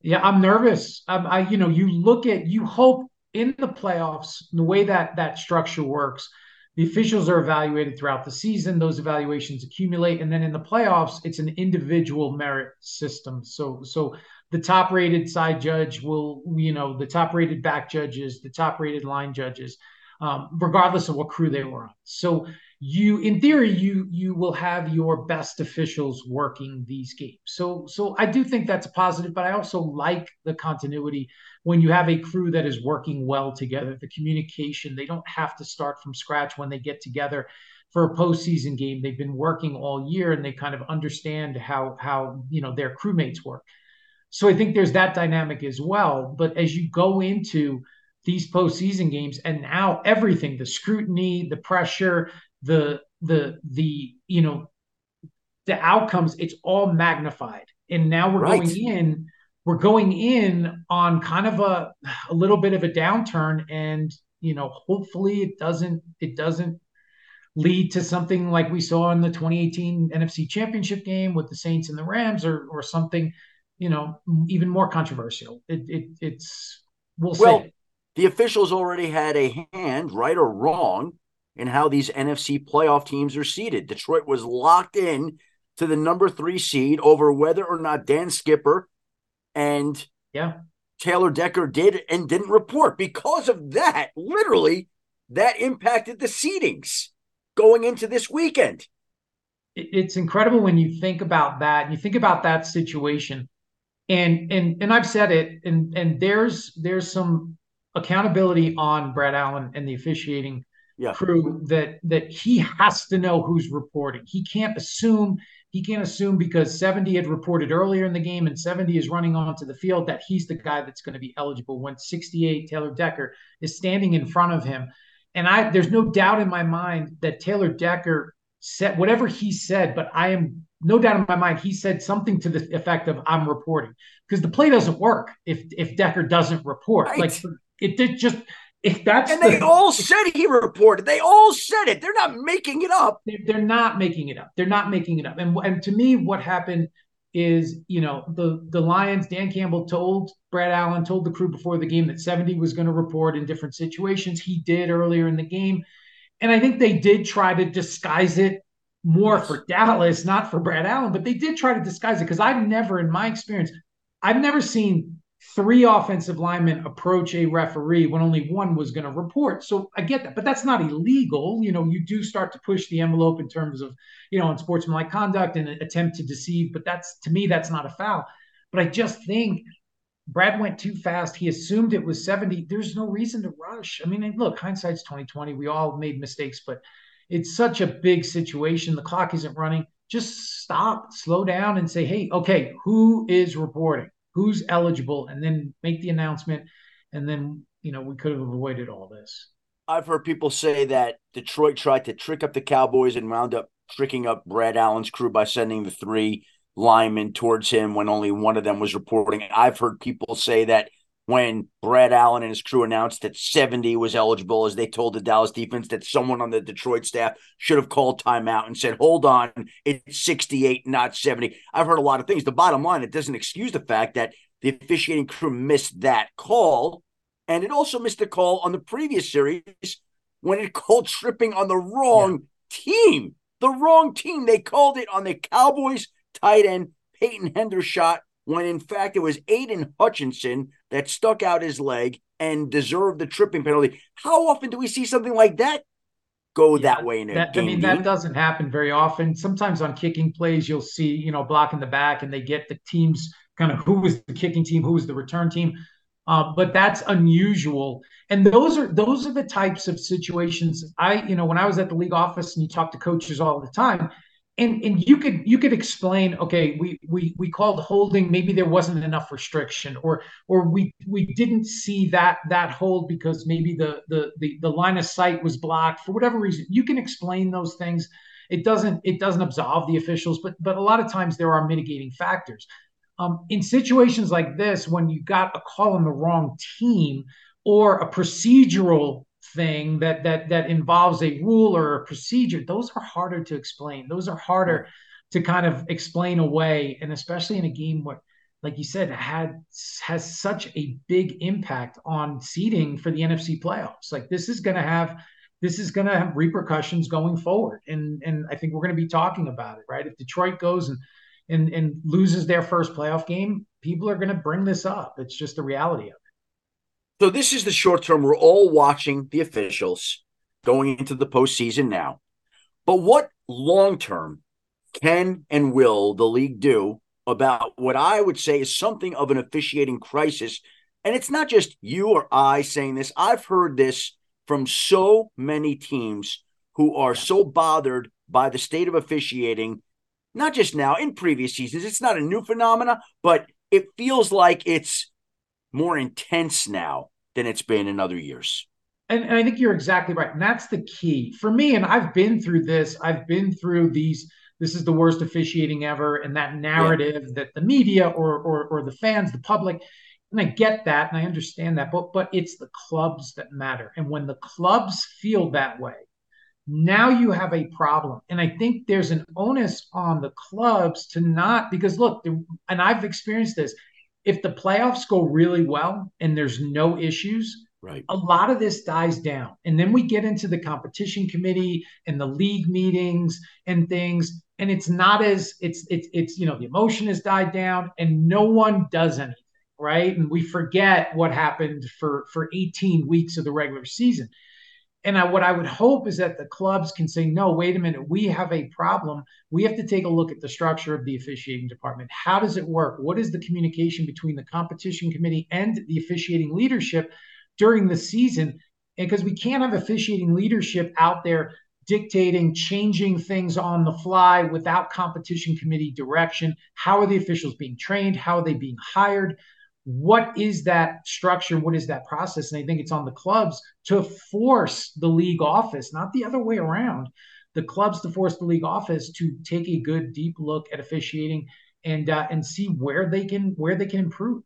Yeah, I'm nervous. Um, I, you know, you look at, you hope in the playoffs, the way that that structure works, the officials are evaluated throughout the season. Those evaluations accumulate, and then in the playoffs, it's an individual merit system. So, so the top-rated side judge will, you know, the top-rated back judges, the top-rated line judges, um, regardless of what crew they were on. So you in theory you you will have your best officials working these games. So so i do think that's positive but i also like the continuity when you have a crew that is working well together. The communication they don't have to start from scratch when they get together for a postseason game. They've been working all year and they kind of understand how how you know their crewmates work. So i think there's that dynamic as well but as you go into these postseason games and now everything the scrutiny the pressure the the the you know the outcomes it's all magnified. And now we're right. going in we're going in on kind of a a little bit of a downturn and you know hopefully it doesn't it doesn't lead to something like we saw in the 2018 NFC Championship game with the Saints and the Rams or or something you know even more controversial. It, it it's we'll, well see. the officials already had a hand right or wrong in how these NFC playoff teams are seeded Detroit was locked in to the number 3 seed over whether or not Dan Skipper and yeah, Taylor Decker did and didn't report. Because of that, literally, that impacted the seedings going into this weekend. It's incredible when you think about that. You think about that situation, and and and I've said it, and and there's there's some accountability on Brad Allen and the officiating yeah. crew that that he has to know who's reporting. He can't assume he can't assume because 70 had reported earlier in the game and 70 is running onto the field that he's the guy that's going to be eligible when 68 Taylor Decker is standing in front of him. And I there's no doubt in my mind that Taylor Decker said whatever he said, but I am no doubt in my mind he said something to the effect of I'm reporting because the play doesn't work if if Decker doesn't report. Right. Like it did just if that's and the, they all said he reported. They all said it. They're not making it up. They're, not making it up. They're not making it up. And and to me, what happened is, you know, the the Lions. Dan Campbell told Brad Allen, told the crew before the game that 70 was going to report in different situations. He did earlier in the game, and I think they did try to disguise it more for Dallas, not for Brad Allen, but they did try to disguise it because I've never, in my experience, I've never seen three offensive linemen approach a referee when only one was going to report. So I get that, but that's not illegal. You know, you do start to push the envelope in terms of, you know, unsportsmanlike conduct and attempt to deceive, but that's to me, that's not a foul. But I just think Brad went too fast. He assumed it was 70. There's no reason to rush. I mean, look, hindsight's 2020. We all made mistakes, but it's such a big situation. The clock isn't running. Just stop, slow down, and say, hey, okay, who is reporting? Who's eligible, and then make the announcement. And then, you know, we could have avoided all this. I've heard people say that Detroit tried to trick up the Cowboys and wound up tricking up Brad Allen's crew by sending the three linemen towards him when only one of them was reporting. I've heard people say that when Brad Allen and his crew announced that 70 was eligible, as they told the Dallas defense that someone on the Detroit staff should have called timeout and said, Hold on, it's 68, not 70. I've heard a lot of things. The bottom line, it doesn't excuse the fact that the officiating crew missed that call. And it also missed the call on the previous series when it called tripping on the wrong yeah. team. The wrong team. They called it on the Cowboys tight end, Peyton Hendershot when in fact it was Aidan Hutchinson that stuck out his leg and deserved the tripping penalty. How often do we see something like that go yeah, that way in a that, game? I mean, that doesn't happen very often. Sometimes on kicking plays, you'll see, you know, blocking the back and they get the teams kind of who was the kicking team, who was the return team. Uh, but that's unusual, and those are those are the types of situations I, you know, when I was at the league office and you talk to coaches all the time, and and you could you could explain okay we we we called holding maybe there wasn't enough restriction or or we we didn't see that that hold because maybe the the the, the line of sight was blocked for whatever reason. You can explain those things. It doesn't it doesn't absolve the officials but but a lot of times there are mitigating factors. Um, in situations like this when you got a call on the wrong team or a procedural thing that that that involves a rule or a procedure those are harder to explain. Those are harder to kind of explain away. And especially in a game where like you said had has such a big impact on seeding for the NFC playoffs. Like this is going to have this is going to have repercussions going forward. And and I think we're going to be talking about it right? If Detroit goes and and and loses their first playoff game people are going to bring this up. It's just the reality of it so this is the short term. We're all watching the officials going into the postseason now. But what long term can and will the league do about what I would say is something of an officiating crisis? And it's not just you or I saying this. I've heard this from so many teams who are so bothered by the state of officiating, not just now, in previous seasons. It's not a new phenomena, but it feels like it's more intense now than it's been in other years. and, and I think you're exactly right. And that's the key for me. And I've been through this. I've been through these. This is the worst officiating ever, and that narrative yeah. that the media or, or or the fans, the public, and I get that and I understand that, but but it's the clubs that matter. And when the clubs feel that way, now you have a problem. And I think there's an onus on the clubs to not because look, and I've experienced this. If the playoffs go really well and there's no issues, Right. A lot of this dies down. And then we get into the competition committee and the league meetings and things. And it's not as it's it's it's you know, the emotion has died down and no one does anything, right? And we forget what happened for for 18 weeks of the regular season. And I, what I would hope is that the clubs can say, no, wait a minute, we have a problem. We have to take a look at the structure of the officiating department. How does it work? What is the communication between the competition committee and the officiating leadership during the season. Because we can't have officiating leadership out there dictating, changing things on the fly without competition committee direction. How are the officials being trained? How are they being hired? What is that structure? What is that process? And I think it's on the clubs to force the league office, not the other way around, the clubs to force the league office to take a good deep look at officiating and uh, and see where they can where they can improve.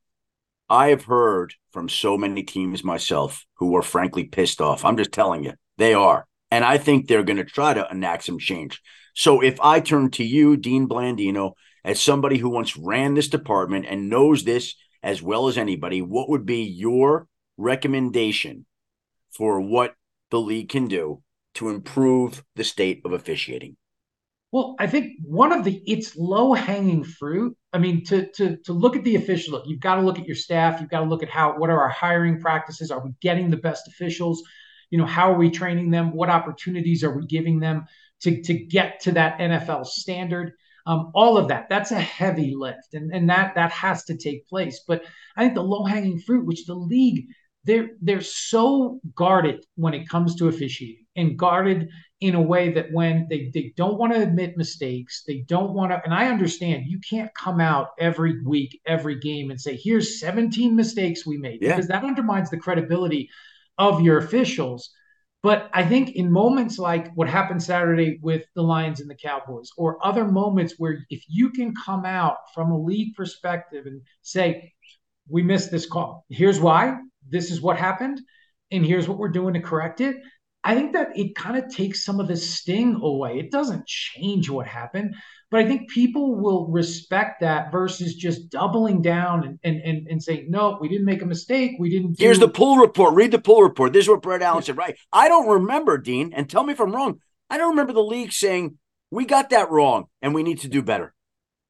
I have heard from so many teams myself who are frankly pissed off. I'm just telling you, they are. And I think they're going to try to enact some change. So if I turn to you, Dean Blandino, as somebody who once ran this department and knows this as well as anybody, what would be your recommendation for what the league can do to improve the state of officiating? Well, I think one of the it's low hanging fruit. I mean, to to to look at the official look, you've got to look at your staff. You've got to look at how what are our hiring practices? Are we getting the best officials? You know, how are we training them? What opportunities are we giving them to to get to that NFL standard? Um, all of that that's a heavy lift, and and that that has to take place. But I think the low hanging fruit, which the league they're they're so guarded when it comes to officiating and guarded in a way that when they, they don't want to admit mistakes, they don't want to, and I understand you can't come out every week, every game and say, here's 17 mistakes we made, yeah. because that undermines the credibility of your officials. But I think in moments like what happened Saturday with the Lions and the Cowboys, or other moments where if you can come out from a league perspective and say, we missed this call, here's why, this is what happened, and here's what we're doing to correct it. I think that it kind of takes some of the sting away. It doesn't change what happened, but I think people will respect that versus just doubling down and and and, and saying, no, we didn't make a mistake. We didn't. Do- Here's the pool report. Read the pool report. This is what Brett Allen said. Right. I don't remember, Dean, and tell me if I'm wrong. I don't remember the league saying we got that wrong and we need to do better.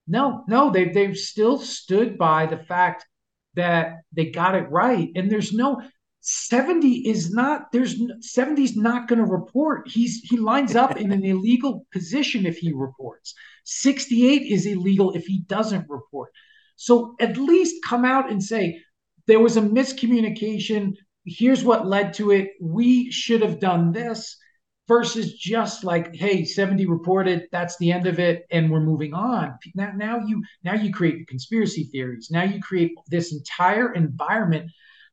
No, no, they've they've still stood by the fact that they got it right, and there's no 70 is not there's 70 is not going to report. He's he lines up in an illegal position if he reports. 68 is illegal if he doesn't report. So at least come out and say there was a miscommunication. Here's what led to it. We should have done this versus just like hey 70 reported. That's the end of it and we're moving on. Now, now you now you create conspiracy theories. Now you create this entire environment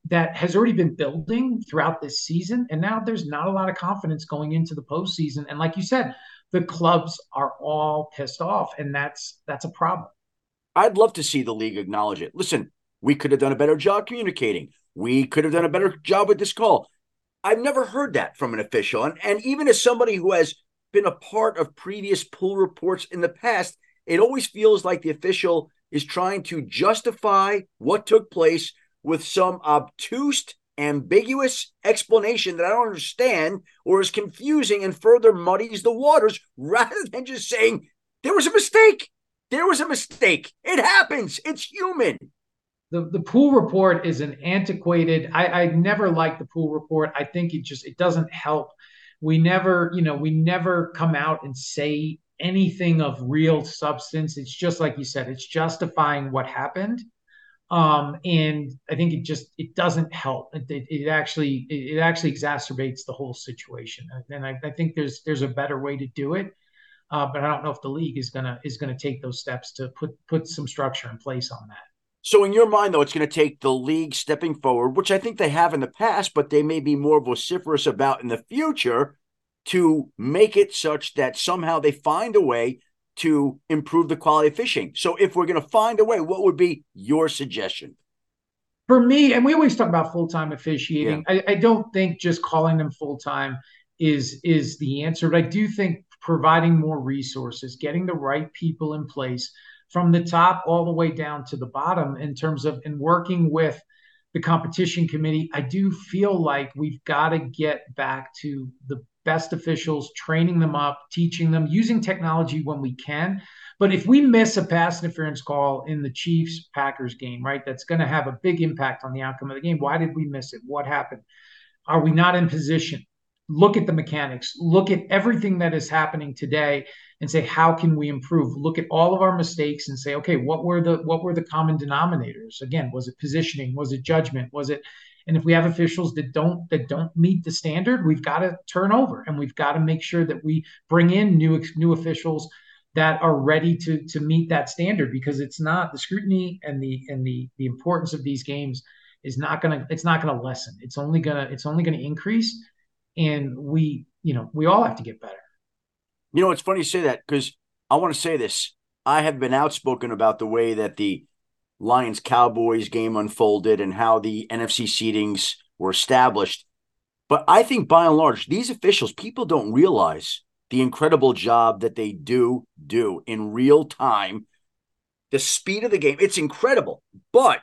that has already been building throughout this season. And now there's not a lot of confidence going into the postseason. And like you said, the clubs are all pissed off, and that's that's a problem. I'd love to see the league acknowledge it. Listen, we could have done a better job communicating. We could have done a better job with this call. I've never heard that from an official. And, and even as somebody who has been a part of previous pool reports in the past, it always feels like the official is trying to justify what took place with some obtuse, ambiguous explanation that I don't understand or is confusing and further muddies the waters rather than just saying, there was a mistake. There was a mistake. It happens. It's human. The, the pool report is an antiquated. I, I never liked the pool report. I think it just it doesn't help. We never, you know, we never come out and say anything of real substance. It's just like you said, it's justifying what happened um, and I think it just it doesn't help. It, it, it actually it, it, actually exacerbates the whole situation. And I, I, think there's there's a better way to do it, uh, but I don't know if the league is gonna is gonna take those steps to put put some structure in place on that. So, in your mind, though, it's going to take the league stepping forward, which I think they have in the past, but they may be more vociferous about in the future to make it such that somehow they find a way to improve the quality of fishing. So, if we're going to find a way, what would be your suggestion? For me, and we always talk about full time officiating. Yeah. I, I don't think just calling them full time is is the answer, but I do think providing more resources, getting the right people in place from the top all the way down to the bottom in terms of and working with the competition committee. I do feel like we've got to get back to the best officials, training them up, teaching them, using technology when we can. But if we miss a pass interference call in the Chiefs Packers game, right, that's going to have a big impact on the outcome of the game. Why did we miss it? What happened? Are we not in position? look at the mechanics, look at everything that is happening today and say how can we improve? Look at all of our mistakes and say okay, what were the what were the common denominators? Again, was it positioning? Was it judgment? Was it and if we have officials that don't that don't meet the standard, we've got to turn over and we've got to make sure that we bring in new new officials that are ready to to meet that standard because it's not the scrutiny and the and the the importance of these games is not to it's not to lessen. It's only to it's only to increase and we you know we all have to get better you know it's funny you say that because i want to say this i have been outspoken about the way that the lions cowboys game unfolded and how the nfc seedings were established but i think by and large these officials people don't realize the incredible job that they do do in real time the speed of the game it's incredible but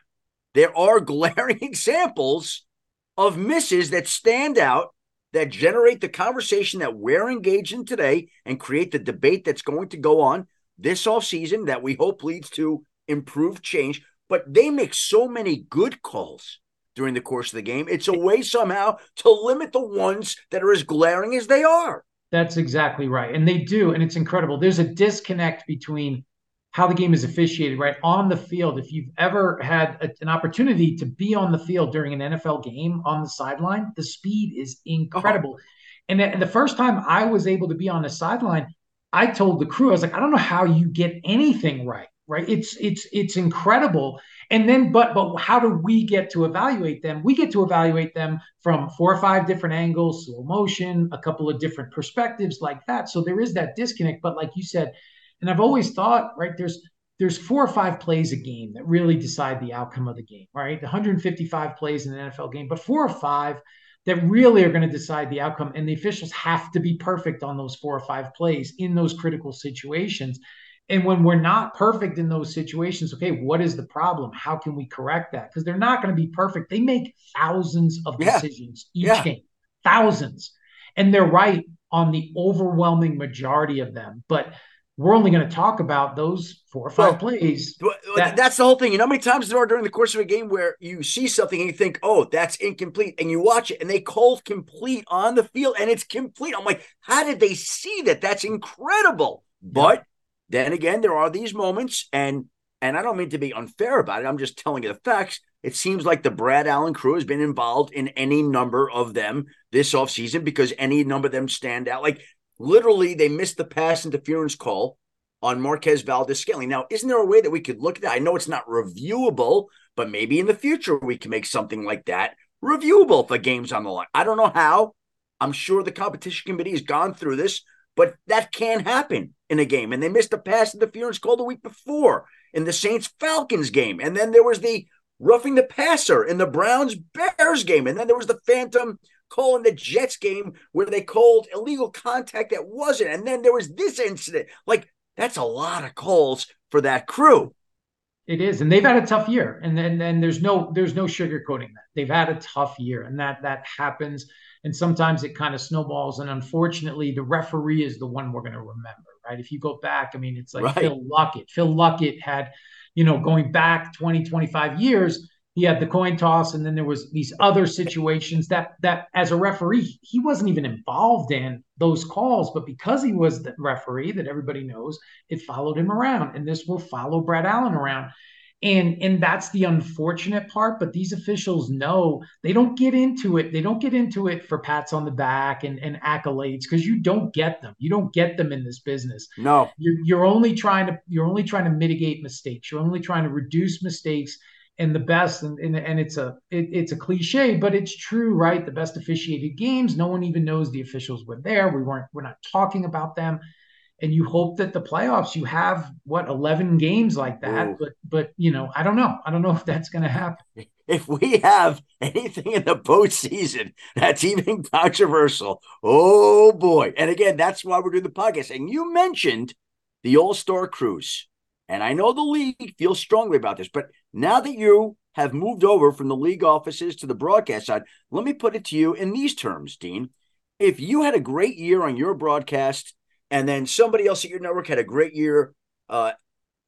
there are glaring examples of misses that stand out that generate the conversation that we're engaged in today and create the debate that's going to go on this off season that we hope leads to improved change. But they make so many good calls during the course of the game. It's a way somehow to limit the ones that are as glaring as they are. That's exactly right. And they do. And it's incredible. There's a disconnect between how the game is officiated, right? On the field, if you've ever had a, an opportunity to be on the field during an NFL game on the sideline, the speed is incredible. Oh. And, and the first time I was able to be on the sideline, I told the crew, I was like, I don't know how you get anything right, right? It's it's it's incredible. And then, but but how do we get to evaluate them? We get to evaluate them from four or five different angles, slow motion, a couple of different perspectives like that. So there is that disconnect. But like you said, and I've always thought, right, there's there's four or five plays a game that really decide the outcome of the game, right? 155 plays in an NFL game, but four or five that really are going to decide the outcome. And the officials have to be perfect on those four or five plays in those critical situations. And when we're not perfect in those situations, okay, what is the problem? How can we correct that? Because they're not going to be perfect. They make thousands of decisions each yeah. game, thousands. And they're right on the overwhelming majority of them. But we're only going to talk about those four or five well, plays. That, that's the whole thing. You know how many times there are during the course of a game where you see something and you think, oh, that's incomplete. And you watch it and they call complete on the field and it's complete. I'm like, how did they see that? That's incredible. But then again, there are these moments, and and I don't mean to be unfair about it. I'm just telling you the facts. It seems like the Brad Allen crew has been involved in any number of them this offseason because any number of them stand out. Like Literally, they missed the pass interference call on Marquez Valdes-Scantling. Now, isn't there a way that we could look at that? I know it's not reviewable, but maybe in the future we can make something like that reviewable a game's on the line. I don't know how. I'm sure the competition committee has gone through this, but that can happen in a game. And they missed a pass interference call the week before in the Saints Falcons game. And then there was the roughing the passer in the Browns Bears game. And then there was the phantom call in the Jets game where they called illegal contact that wasn't. And then there was this incident. Like, that's a lot of calls for that crew. It is, and they've had a tough year, and then and there's no there's no sugarcoating that they've had a tough year, and that that happens, and sometimes it kind of snowballs, and unfortunately, the referee is the one we're going to remember, right? If you go back, I mean, it's like right. Phil Luckett. Phil Luckett had, you know, going back 20, 25 years, he had the coin toss and then there was these other situations that that as a referee he wasn't even involved in those calls but because he was the referee that everybody knows it followed him around and this will follow Brad Allen around and and that's the unfortunate part but these officials know they don't get into it they don't get into it for pats on the back and, and accolades because you don't get them you don't get them in this business. No. You're, you're only trying to you're only trying to mitigate mistakes you're only trying to reduce mistakes and the best and, and, and it's a it, it's a cliche but it's true right? The best officiated games no one even knows the officials were there we weren't we're not talking about them and you hope that the playoffs you have what 11 games like that Ooh. but but you know i don't know i don't know if that's going to happen if we have anything in the postseason that's even controversial oh boy and again that's why we're doing the podcast and you mentioned the all-star crews and I know the league feels strongly about this, but now that you have moved over from the league offices to the broadcast side, let me put it to you in these terms, Dean. If you had a great year on your broadcast, and then somebody else at your network had a great year uh,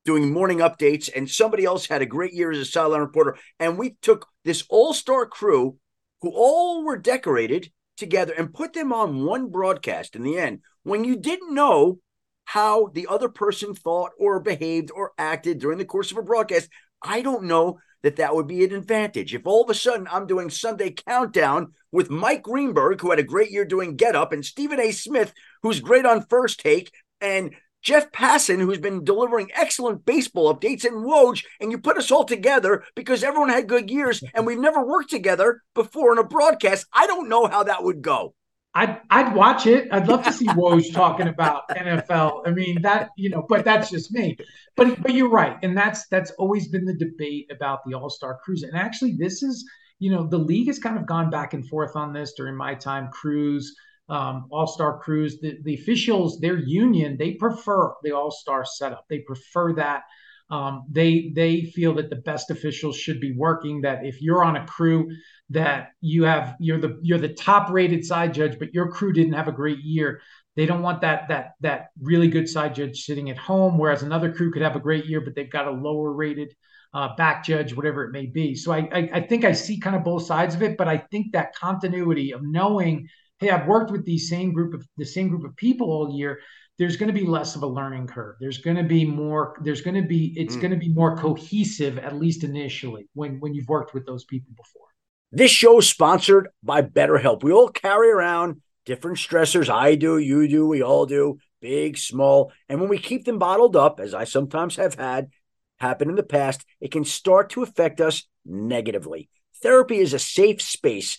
doing morning updates, and somebody else had a great year as a sideline reporter, and we took this all star crew who all were decorated together and put them on one broadcast in the end, when you didn't know how the other person thought or behaved or acted during the course of a broadcast, I don't know that that would be an advantage. If all of a sudden I'm doing Sunday Countdown with Mike Greenberg, who had a great year doing Get Up, and Stephen A. Smith, who's great on First Take, and Jeff Passan, who's been delivering excellent baseball updates, and Woj, and you put us all together because everyone had good years and we've never worked together before in a broadcast, I don't know how that would go. I'd I'd watch it. I'd love to see Woj talking about NFL. I mean that you know, but that's just me. But but you're right, and that's that's always been the debate about the All Star Crews. And actually, this is you know the league has kind of gone back and forth on this during my time. Crews, um, All Star crews. the the officials, their union, they prefer the All Star setup. They prefer that. Um, they they feel that the best officials should be working. That if you're on a crew that you have you're the you're the top rated side judge but your crew didn't have a great year they don't want that that that really good side judge sitting at home whereas another crew could have a great year but they've got a lower rated uh, back judge whatever it may be so I, I i think i see kind of both sides of it but i think that continuity of knowing hey i've worked with the same group of the same group of people all year there's going to be less of a learning curve there's going to be more there's going to be it's mm. going to be more cohesive at least initially when when you've worked with those people before this show is sponsored by BetterHelp. We all carry around different stressors. I do, you do, we all do, big, small. And when we keep them bottled up, as I sometimes have had happen in the past, it can start to affect us negatively. Therapy is a safe space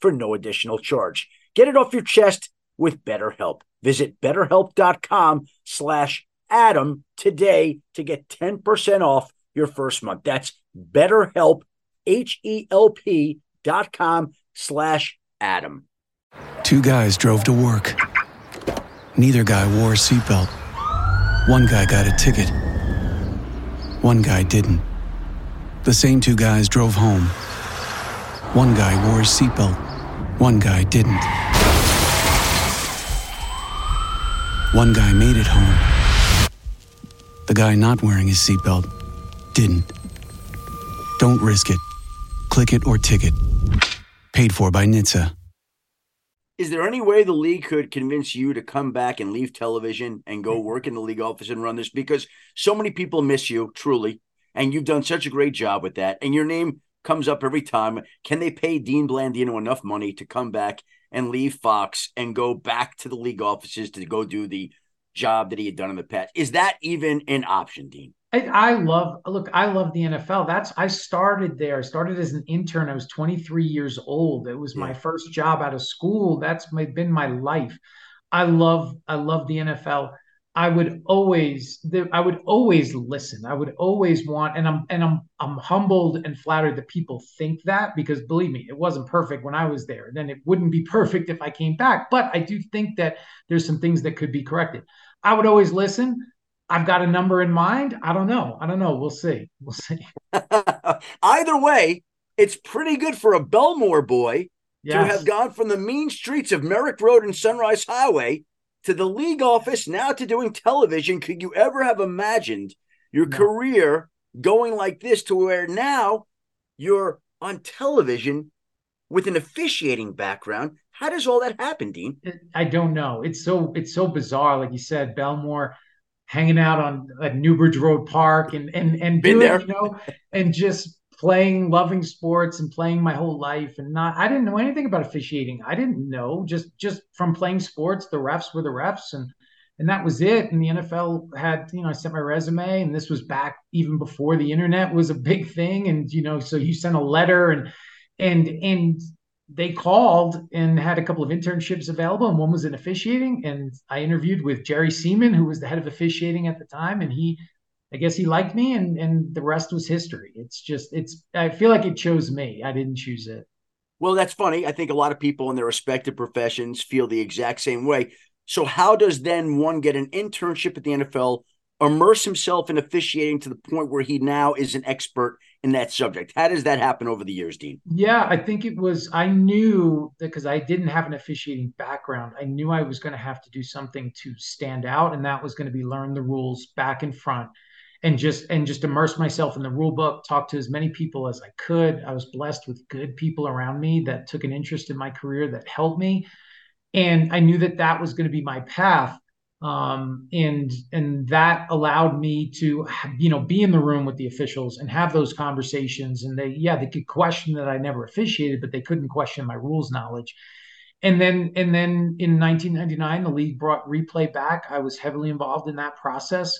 for no additional charge. Get it off your chest with BetterHelp. Visit betterhelp.com slash Adam today to get 10% off your first month. That's BetterHelp, H-E-L-P dot com slash Adam. Two guys drove to work. Neither guy wore a seatbelt. One guy got a ticket. One guy didn't. The same two guys drove home. One guy wore a seatbelt. One guy didn't. One guy made it home. The guy not wearing his seatbelt didn't. Don't risk it. Click it or ticket. Paid for by NHTSA. Is there any way the league could convince you to come back and leave television and go work in the league office and run this? Because so many people miss you, truly, and you've done such a great job with that. And your name comes up every time. Can they pay Dean Blandino enough money to come back and leave Fox and go back to the league offices to go do the job that he had done in the past? Is that even an option, Dean? I, I, love look i love the nfl that's i started there i started as an intern i was 23 years old it was yeah. my first job out of school that's my, been my life i love i love the nfl i would always i would always listen i would always want and i'm and i'm i'm humbled and flattered that people think that because believe me it wasn't perfect when i was there then it wouldn't be perfect if i came back but i do think that there's some things that could be corrected i would always listen I've got a number in mind. I don't know. I don't know. We'll see. We'll see. Either way, it's pretty good for a Bellmore boy yes. to have gone from the mean streets of Merrick Road and Sunrise Highway to the league office, now to doing television. Could you ever have imagined your no. career going like this to where now you're on television with an officiating background. How does all that happen, Dean? I don't know. It's so it's so bizarre. Like you said, Bellmore hanging out on at Newbridge Road Park and and and Been doing, there. you know, and just playing, loving sports and playing my whole life and not I didn't know anything about officiating. I didn't know just just from playing sports, the refs were the refs and and that was it. And the NFL had, you know, I sent my resume and this was back even before the internet was a big thing. And, you know, so you sent a letter and and and they called and had a couple of internships available, and one was in officiating. And I interviewed with Jerry Seeman, who was the head of officiating at the time, and he, I guess, he liked me, and and the rest was history. It's just, it's. I feel like it chose me. I didn't choose it. Well, that's funny. I think a lot of people in their respective professions feel the exact same way. So, how does then one get an internship at the NFL, immerse himself in officiating to the point where he now is an expert in that subject? How does that happen over the years, Dean? Yeah, I think it was, I knew because I didn't have an officiating background, I knew I was going to have to do something to stand out. And that was going to be learn the rules back and front and just and just immerse myself in the rule book talk to as many people as i could. I was blessed with good people around me that took an interest in my career that helped me. And i knew that that was going to be my path. Um, and and that allowed me to you know be in the room with the officials and have those conversations. And they yeah they could question that i never officiated but they couldn't question my rules knowledge. And then and then in 1999 the league brought replay back. I was heavily involved in that process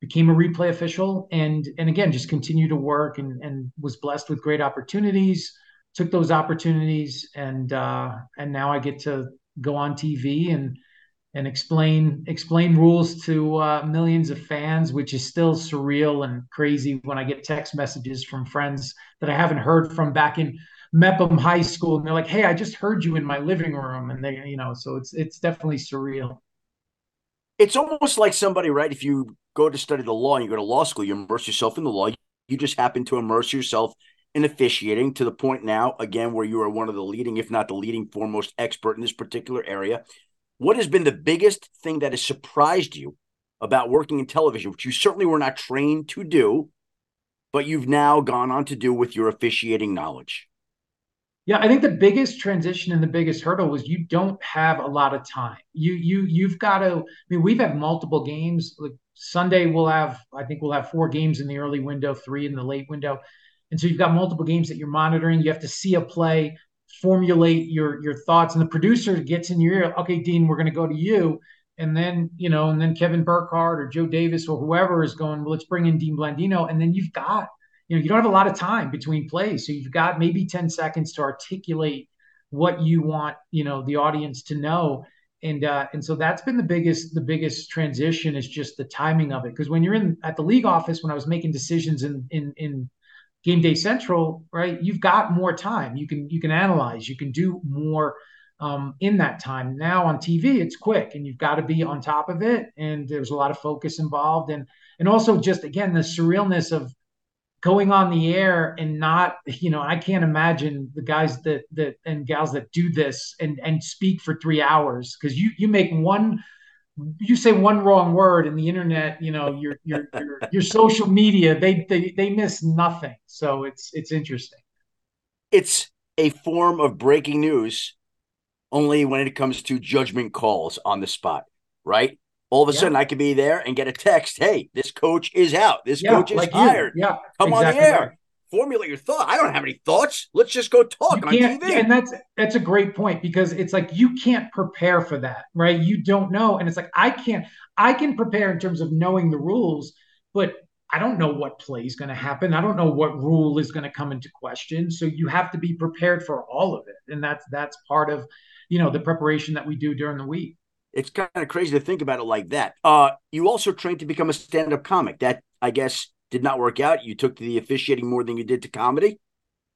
became a replay official and and again just continued to work and and was blessed with great opportunities took those opportunities and uh and now i get to go on tv and and explain explain rules to uh, millions of fans, which is still surreal and crazy when I get text messages from friends that I haven't heard from back in Mepham High School, and they're like, "Hey, I just heard you in my living room," and they, you know, so it's it's definitely surreal. It's almost like somebody, right? If you go to study the law and you go to law school, you immerse yourself in the law. You just happen to immerse yourself in officiating to the point now, again, where you are one of the leading, if not the leading, foremost expert in this particular area. What has been the biggest thing that has surprised you about working in television, which you certainly were not trained to do, but you've now gone on to do with your officiating knowledge? Yeah, I think the biggest transition and the biggest hurdle was you don't have a lot of time. You you you've got to. I mean, we've had multiple games. Like Sunday, we'll have. I think we'll have four games in the early window, three in the late window, and so you've got multiple games that you're monitoring. You have to see a play, formulate your your thoughts, and the producer gets in your ear. Okay, Dean, we're going to go to you, and then you know, and then Kevin Burkhardt or Joe Davis or whoever is going. Well, let's bring in Dean Blandino, and then you've got you know you don't have a lot of time between plays. So you've got maybe 10 seconds to articulate what you want you know the audience to know. And uh, and so that's been the biggest the biggest transition is just the timing of it. Because when you're in at the league office when i was making decisions in in in game day central right you've got more time. You can you can analyze. You can do more um, in that time. Now on tv it's quick and you've got to be on top of it. And there's a lot of focus involved. And and also just again the surrealness of going on the air and not you know i can't imagine the guys that that and gals that do this and and speak for three hours. Because you you make one you say one wrong word and the internet you know your your your, your social media they, they they miss nothing. So it's it's interesting. It's a form of breaking news only when it comes to judgment calls on the spot right all of a yeah. sudden I could be there and get a text, hey, this coach is out. This yeah, coach is like hired. You. Yeah. Come exactly on the air. Right. Formulate your thought. I don't have any thoughts. Let's just go talk on TV. And that's that's a great point because it's like you can't prepare for that, right? You don't know. And it's like I can't, I can prepare in terms of knowing the rules, but I don't know what play is going to happen. I don't know what rule is going to come into question. So you have to be prepared for all of it. And that's that's part of, you know, the preparation that we do during the week it's kind of crazy to think about it like that. Uh, you also trained to become a stand-up comic. That I guess did not work out. You took to the officiating more than you did to comedy.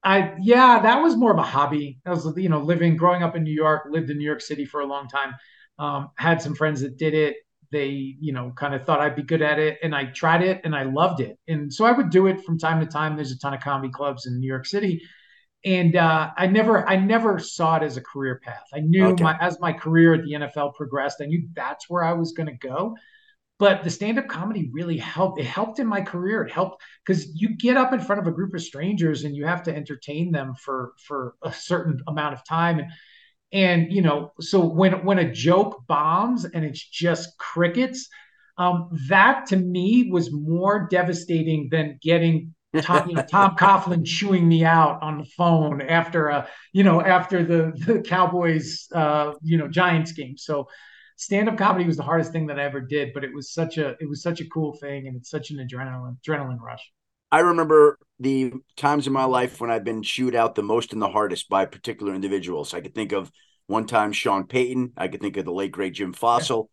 I yeah, that was more of a hobby. I was you know living, growing up in New York, lived in New York City for a long time. Um, had some friends that did it. They you know kind of thought I'd be good at it, and I tried it, and I loved it. And so I would do it from time to time. There's a ton of comedy clubs in New York City, and uh, I never I never saw it as a career path. I knew okay. my as my career at the NFL progressed, I knew that's where I was going to go. but the stand-up comedy really helped it helped in my career it helped because you get up in front of a group of strangers and you have to entertain them for for a certain amount of time and and you know so when when a joke bombs and it's just crickets um, that to me was more devastating than getting Tom, you know, Tom Coughlin chewing me out on the phone after a, you know, after the the Cowboys, uh, you know, Giants game. So, stand up comedy was the hardest thing that I ever did, but it was such a it was such a cool thing, and it's such an adrenaline adrenaline rush. I remember the times in my life when I've been chewed out the most and the hardest by particular individuals. I could think of one time Sean Payton. I could think of the late great Jim Fassel.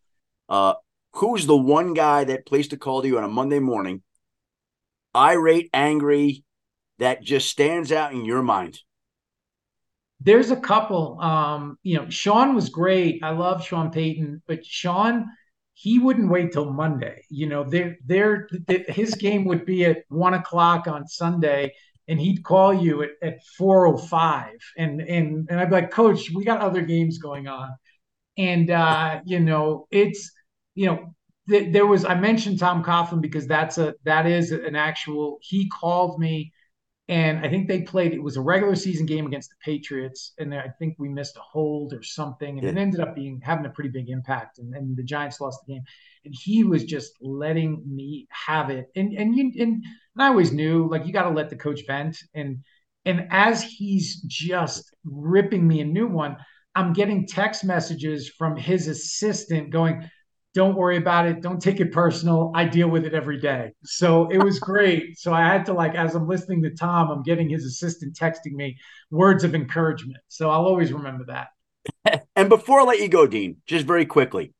Yeah. Uh, who's the one guy that placed a call to you on a Monday morning irate, angry, that just stands out in your mind? There's a couple. Um, you know, Sean was great. I love Sean Payton, but Sean, he wouldn't wait till Monday. You know, there, there, his game would be at one o'clock on Sunday, and he'd call you at, at 405 and and and I'd be like, Coach, we got other games going on. And uh, you know, it's you know, there was I mentioned Tom Coughlin because that's a that is an actual he called me and I think they played it was a regular season game against the Patriots and I think we missed a hold or something and yeah. it ended up being having a pretty big impact and, and the Giants lost the game and he was just letting me have it and and you and, and I always knew like you got to let the coach vent and and as he's just ripping me a new one I'm getting text messages from his assistant going don't worry about it. Don't take it personal. I deal with it every day. So it was great. So I had to like, as I'm listening to Tom, I'm getting his assistant texting me words of encouragement. So I'll always remember that. and before I let you go, Dean, just very quickly,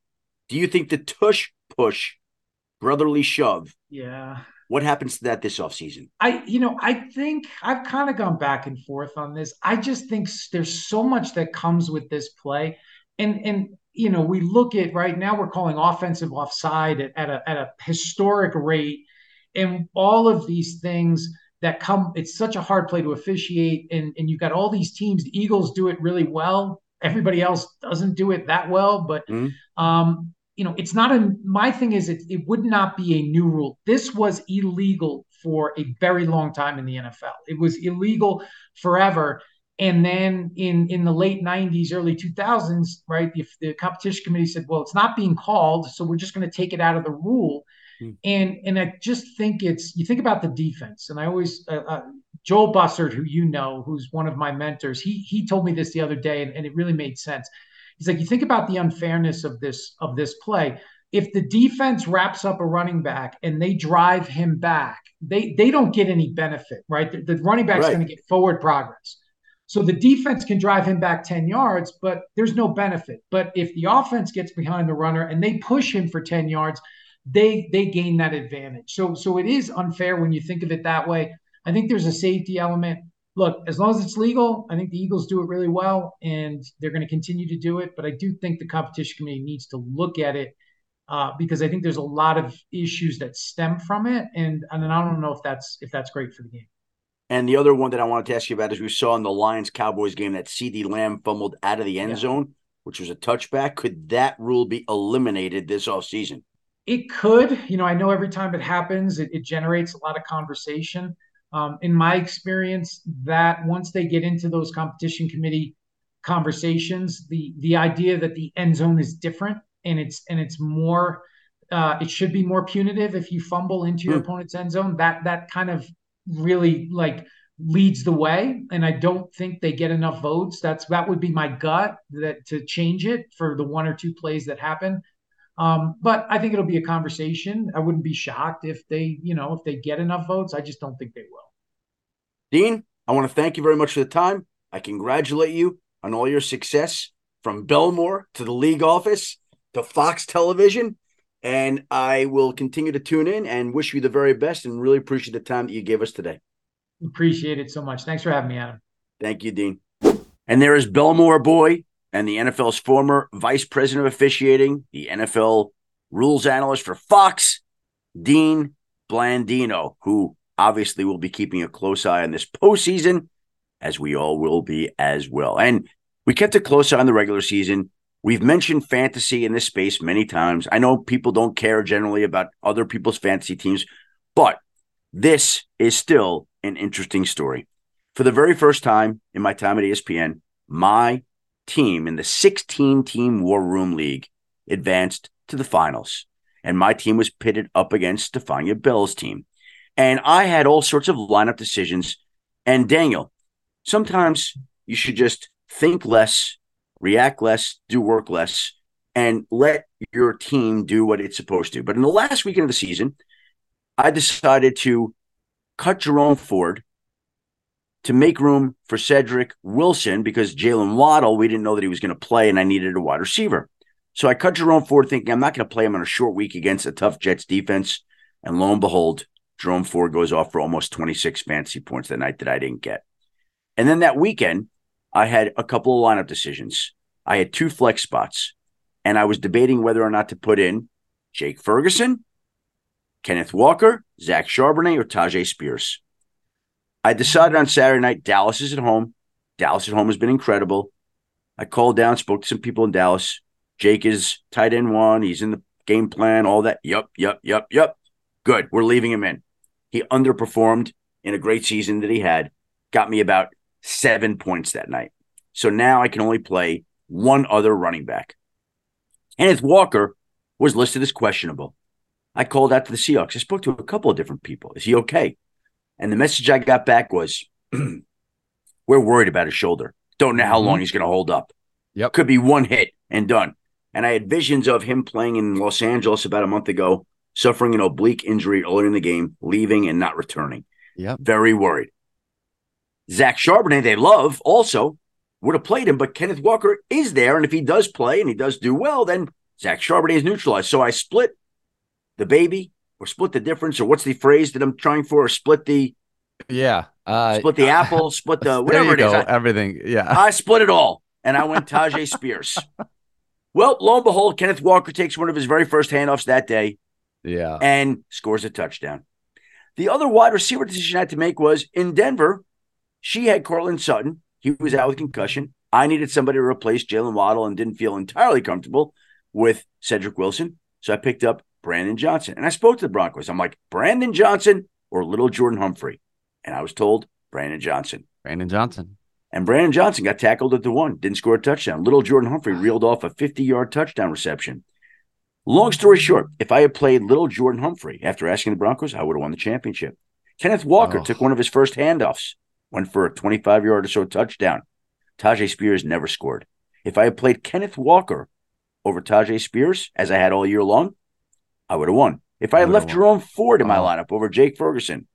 do you think the tush push, brotherly shove? Yeah. What happens to that this offseason? I, you know, I think I've kind of gone back and forth on this. I just think there's so much that comes with this play. And and you know, we look at right now we're calling offensive offside at, at, a, at a historic rate. And all of these things that come, it's such a hard play to officiate. And, and you've got all these teams, the Eagles do it really well. Everybody else doesn't do it that well. But, mm-hmm. um, you know, it's not a, my thing is it, it would not be a new rule. This was illegal for a very long time in the NFL. It was illegal forever. And then in in the late 90s, early 2000s, right, the, the competition committee said, well, it's not being called, so we're just going to take it out of the rule. Hmm. And and I just think it's you think about the defense, and I always uh, uh, Joel Bussert, who you know, who's one of my mentors, he he told me this the other day, and, and it really made sense. He's like, you think about the unfairness of this of this play. If the defense wraps up a running back and they drive him back, they they don't get any benefit, right? The, the running back's right. going to get forward progress. So the defense can drive him back 10 yards, but there's no benefit. But if the offense gets behind the runner and they push him for 10 yards, they they gain that advantage. So so it is unfair when you think of it that way. I think there's a safety element. Look, as long as it's legal, I think the Eagles do it really well and they're going to continue to do it. But I do think the competition committee needs to look at it uh, because I think there's a lot of issues that stem from it, and and I don't know if that's if that's great for the game. And the other one that I wanted to ask you about is we saw in the Lions Cowboys game that CeeDee Lamb fumbled out of the end yeah. zone, which was a touchback. Could that rule be eliminated this offseason? It could. You know, I know every time it happens, it, it generates a lot of conversation. Um, in my experience, that once they get into those competition committee conversations, the the idea that the end zone is different and it's and it's more uh, it should be more punitive if you fumble into your mm. opponent's end zone. That that kind of really like leads the way and i don't think they get enough votes. That's that would be my gut that to change it for the one or two plays that happen. Um, but i think it'll be a conversation. I wouldn't be shocked if they you know if they get enough votes. I just don't think they will. Dean i want to thank you very much for the time. I congratulate you on all your success from Bellmore to the league office to fox television and I will continue to tune in and wish you the very best and really appreciate the time that you gave us today. Appreciate it so much. Thanks for having me, Adam. Thank you, Dean. And there is Bellmore Boy and the NFL's former vice president of officiating, the NFL rules analyst for Fox, Dean Blandino, who obviously will be keeping a close eye on this postseason, as we all will be as well. And we kept a close eye on the regular season We've mentioned fantasy in this space many times. I know people don't care generally about other people's fantasy teams, but this is still an interesting story. For the very first time in my time at ESPN, my team in the 16 team War Room League advanced to the finals. And my team was pitted up against Stephania Bell's team. And I had all sorts of lineup decisions. And Daniel, sometimes you should just think less, react less, do work less, and let your team do what it's supposed to. But in the last weekend of the season, I decided to cut Jerome Ford to make room for Cedric Wilson because Jaylen Waddle, we didn't know that he was going to play, and I needed a wide receiver. So I cut Jerome Ford thinking I'm not going to play him on a short week against a tough Jets defense. And lo and behold, Jerome Ford goes off for almost 26 fantasy points that night that I didn't get. And then that weekend, I had a couple of lineup decisions. I had two flex spots, and I was debating whether or not to put in Jake Ferguson, Kenneth Walker, Zach Charbonnet, or Tyjae Spears. I decided on Saturday night, Dallas is at home. Dallas at home has been incredible. I called down, spoke to some people in Dallas. Jake is tight end one. He's in the game plan, all that. Yep, yep, yep, yep. Good. We're leaving him in. He underperformed in a great season that he had, got me about seven points that night. So now I can only play one other running back. Kenneth Walker was listed as questionable. I called out to the Seahawks. I spoke to a couple of different people. Is he okay? And the message I got back was, "We're worried about his shoulder. Don't know how mm-hmm. long he's going to hold up. Yep, could be one hit and done." And I had visions of him playing in Los Angeles about a month ago, suffering an oblique injury early in the game, leaving and not returning. Yeah, very worried. Zach Charbonnet, they love also would have played him, but Kenneth Walker is there, and if he does play and he does do well, then Zach Charbonnet is neutralized. So I split the baby or split the difference, or what's the phrase that I'm trying for? Or split the yeah, uh, split the apple, split the whatever it is. I, everything, yeah. I split it all, and I went Tyjae Spears. well, lo and behold, Kenneth Walker takes one of his very first handoffs that day, yeah, and scores a touchdown. The other wide receiver decision I had to make was in Denver. She had Courtland Sutton. He was out with concussion. I needed somebody to replace Jaylen Waddle and didn't feel entirely comfortable with Cedric Wilson. So I picked up Brandon Johnson. And I spoke to the Broncos. I'm like, Brandon Johnson or little Jordan Humphrey? And I was told Brandon Johnson. Brandon Johnson. And Brandon Johnson got tackled at the one, didn't score a touchdown. Little Jordan Humphrey reeled off a 50 yard touchdown reception. Long story short, if I had played little Jordan Humphrey after asking the Broncos, I would have won the championship. Kenneth Walker oh. took one of his first handoffs, went for a 25 yard or so touchdown. Tyjae Spears never scored. If I had played Kenneth Walker over Tyjae Spears, as I had all year long, I would have won. If I had left Jerome Ford in my uh-huh. lineup over Jake Ferguson,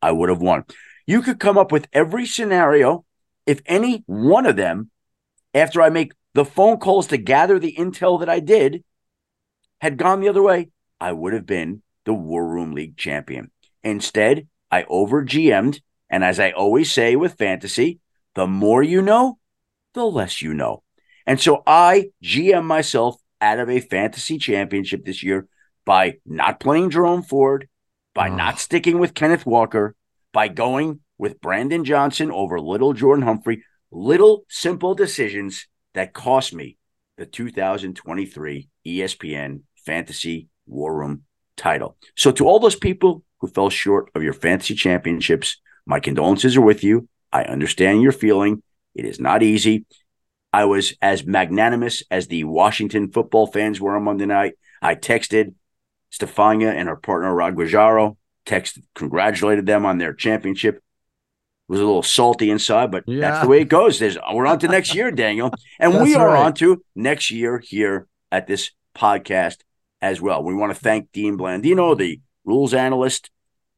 I would have won. You could come up with every scenario. If any one of them, after I make the phone calls to gather the intel that I did, had gone the other way, I would have been the War Room League champion. Instead, I over GM'd. And as I always say with fantasy, the more you know, the less you know. And so I GM myself out of a fantasy championship this year by not playing Jerome Ford, by oh. not sticking with Kenneth Walker, by going with Brandon Johnson over little Jordan Humphrey. Little simple decisions that cost me the 2023 ESPN Fantasy War Room title. So, to all those people who fell short of your fantasy championships, my condolences are with you. I understand your feeling. It is not easy. I was as magnanimous as the Washington football fans were on Monday night. I texted Stephania and her partner Rod Guajaro texted, congratulated them on their championship. It was a little salty inside, but yeah. that's the way it goes. There's, we're on to next year, Daniel, and we are right. on to next year here at this podcast as well. We want to thank Dean Blandino, the rules analyst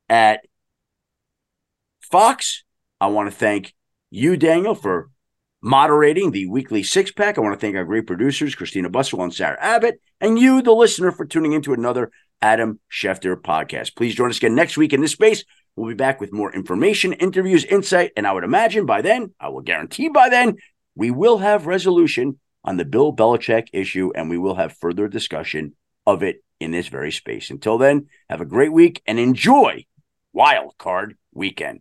at Fox. I want to thank you, Daniel, for moderating the weekly six pack. I want to thank our great producers, Christina Buswell and Sarah Abbott, and you, the listener, for tuning into another Adam Schefter podcast. Please join us again next week in this space. We'll be back with more information, interviews, insight, and I would imagine by then, I will guarantee by then, we will have resolution on the Bill Belichick issue and we will have further discussion of it in this very space. Until then, have a great week and enjoy Wild Card Weekend.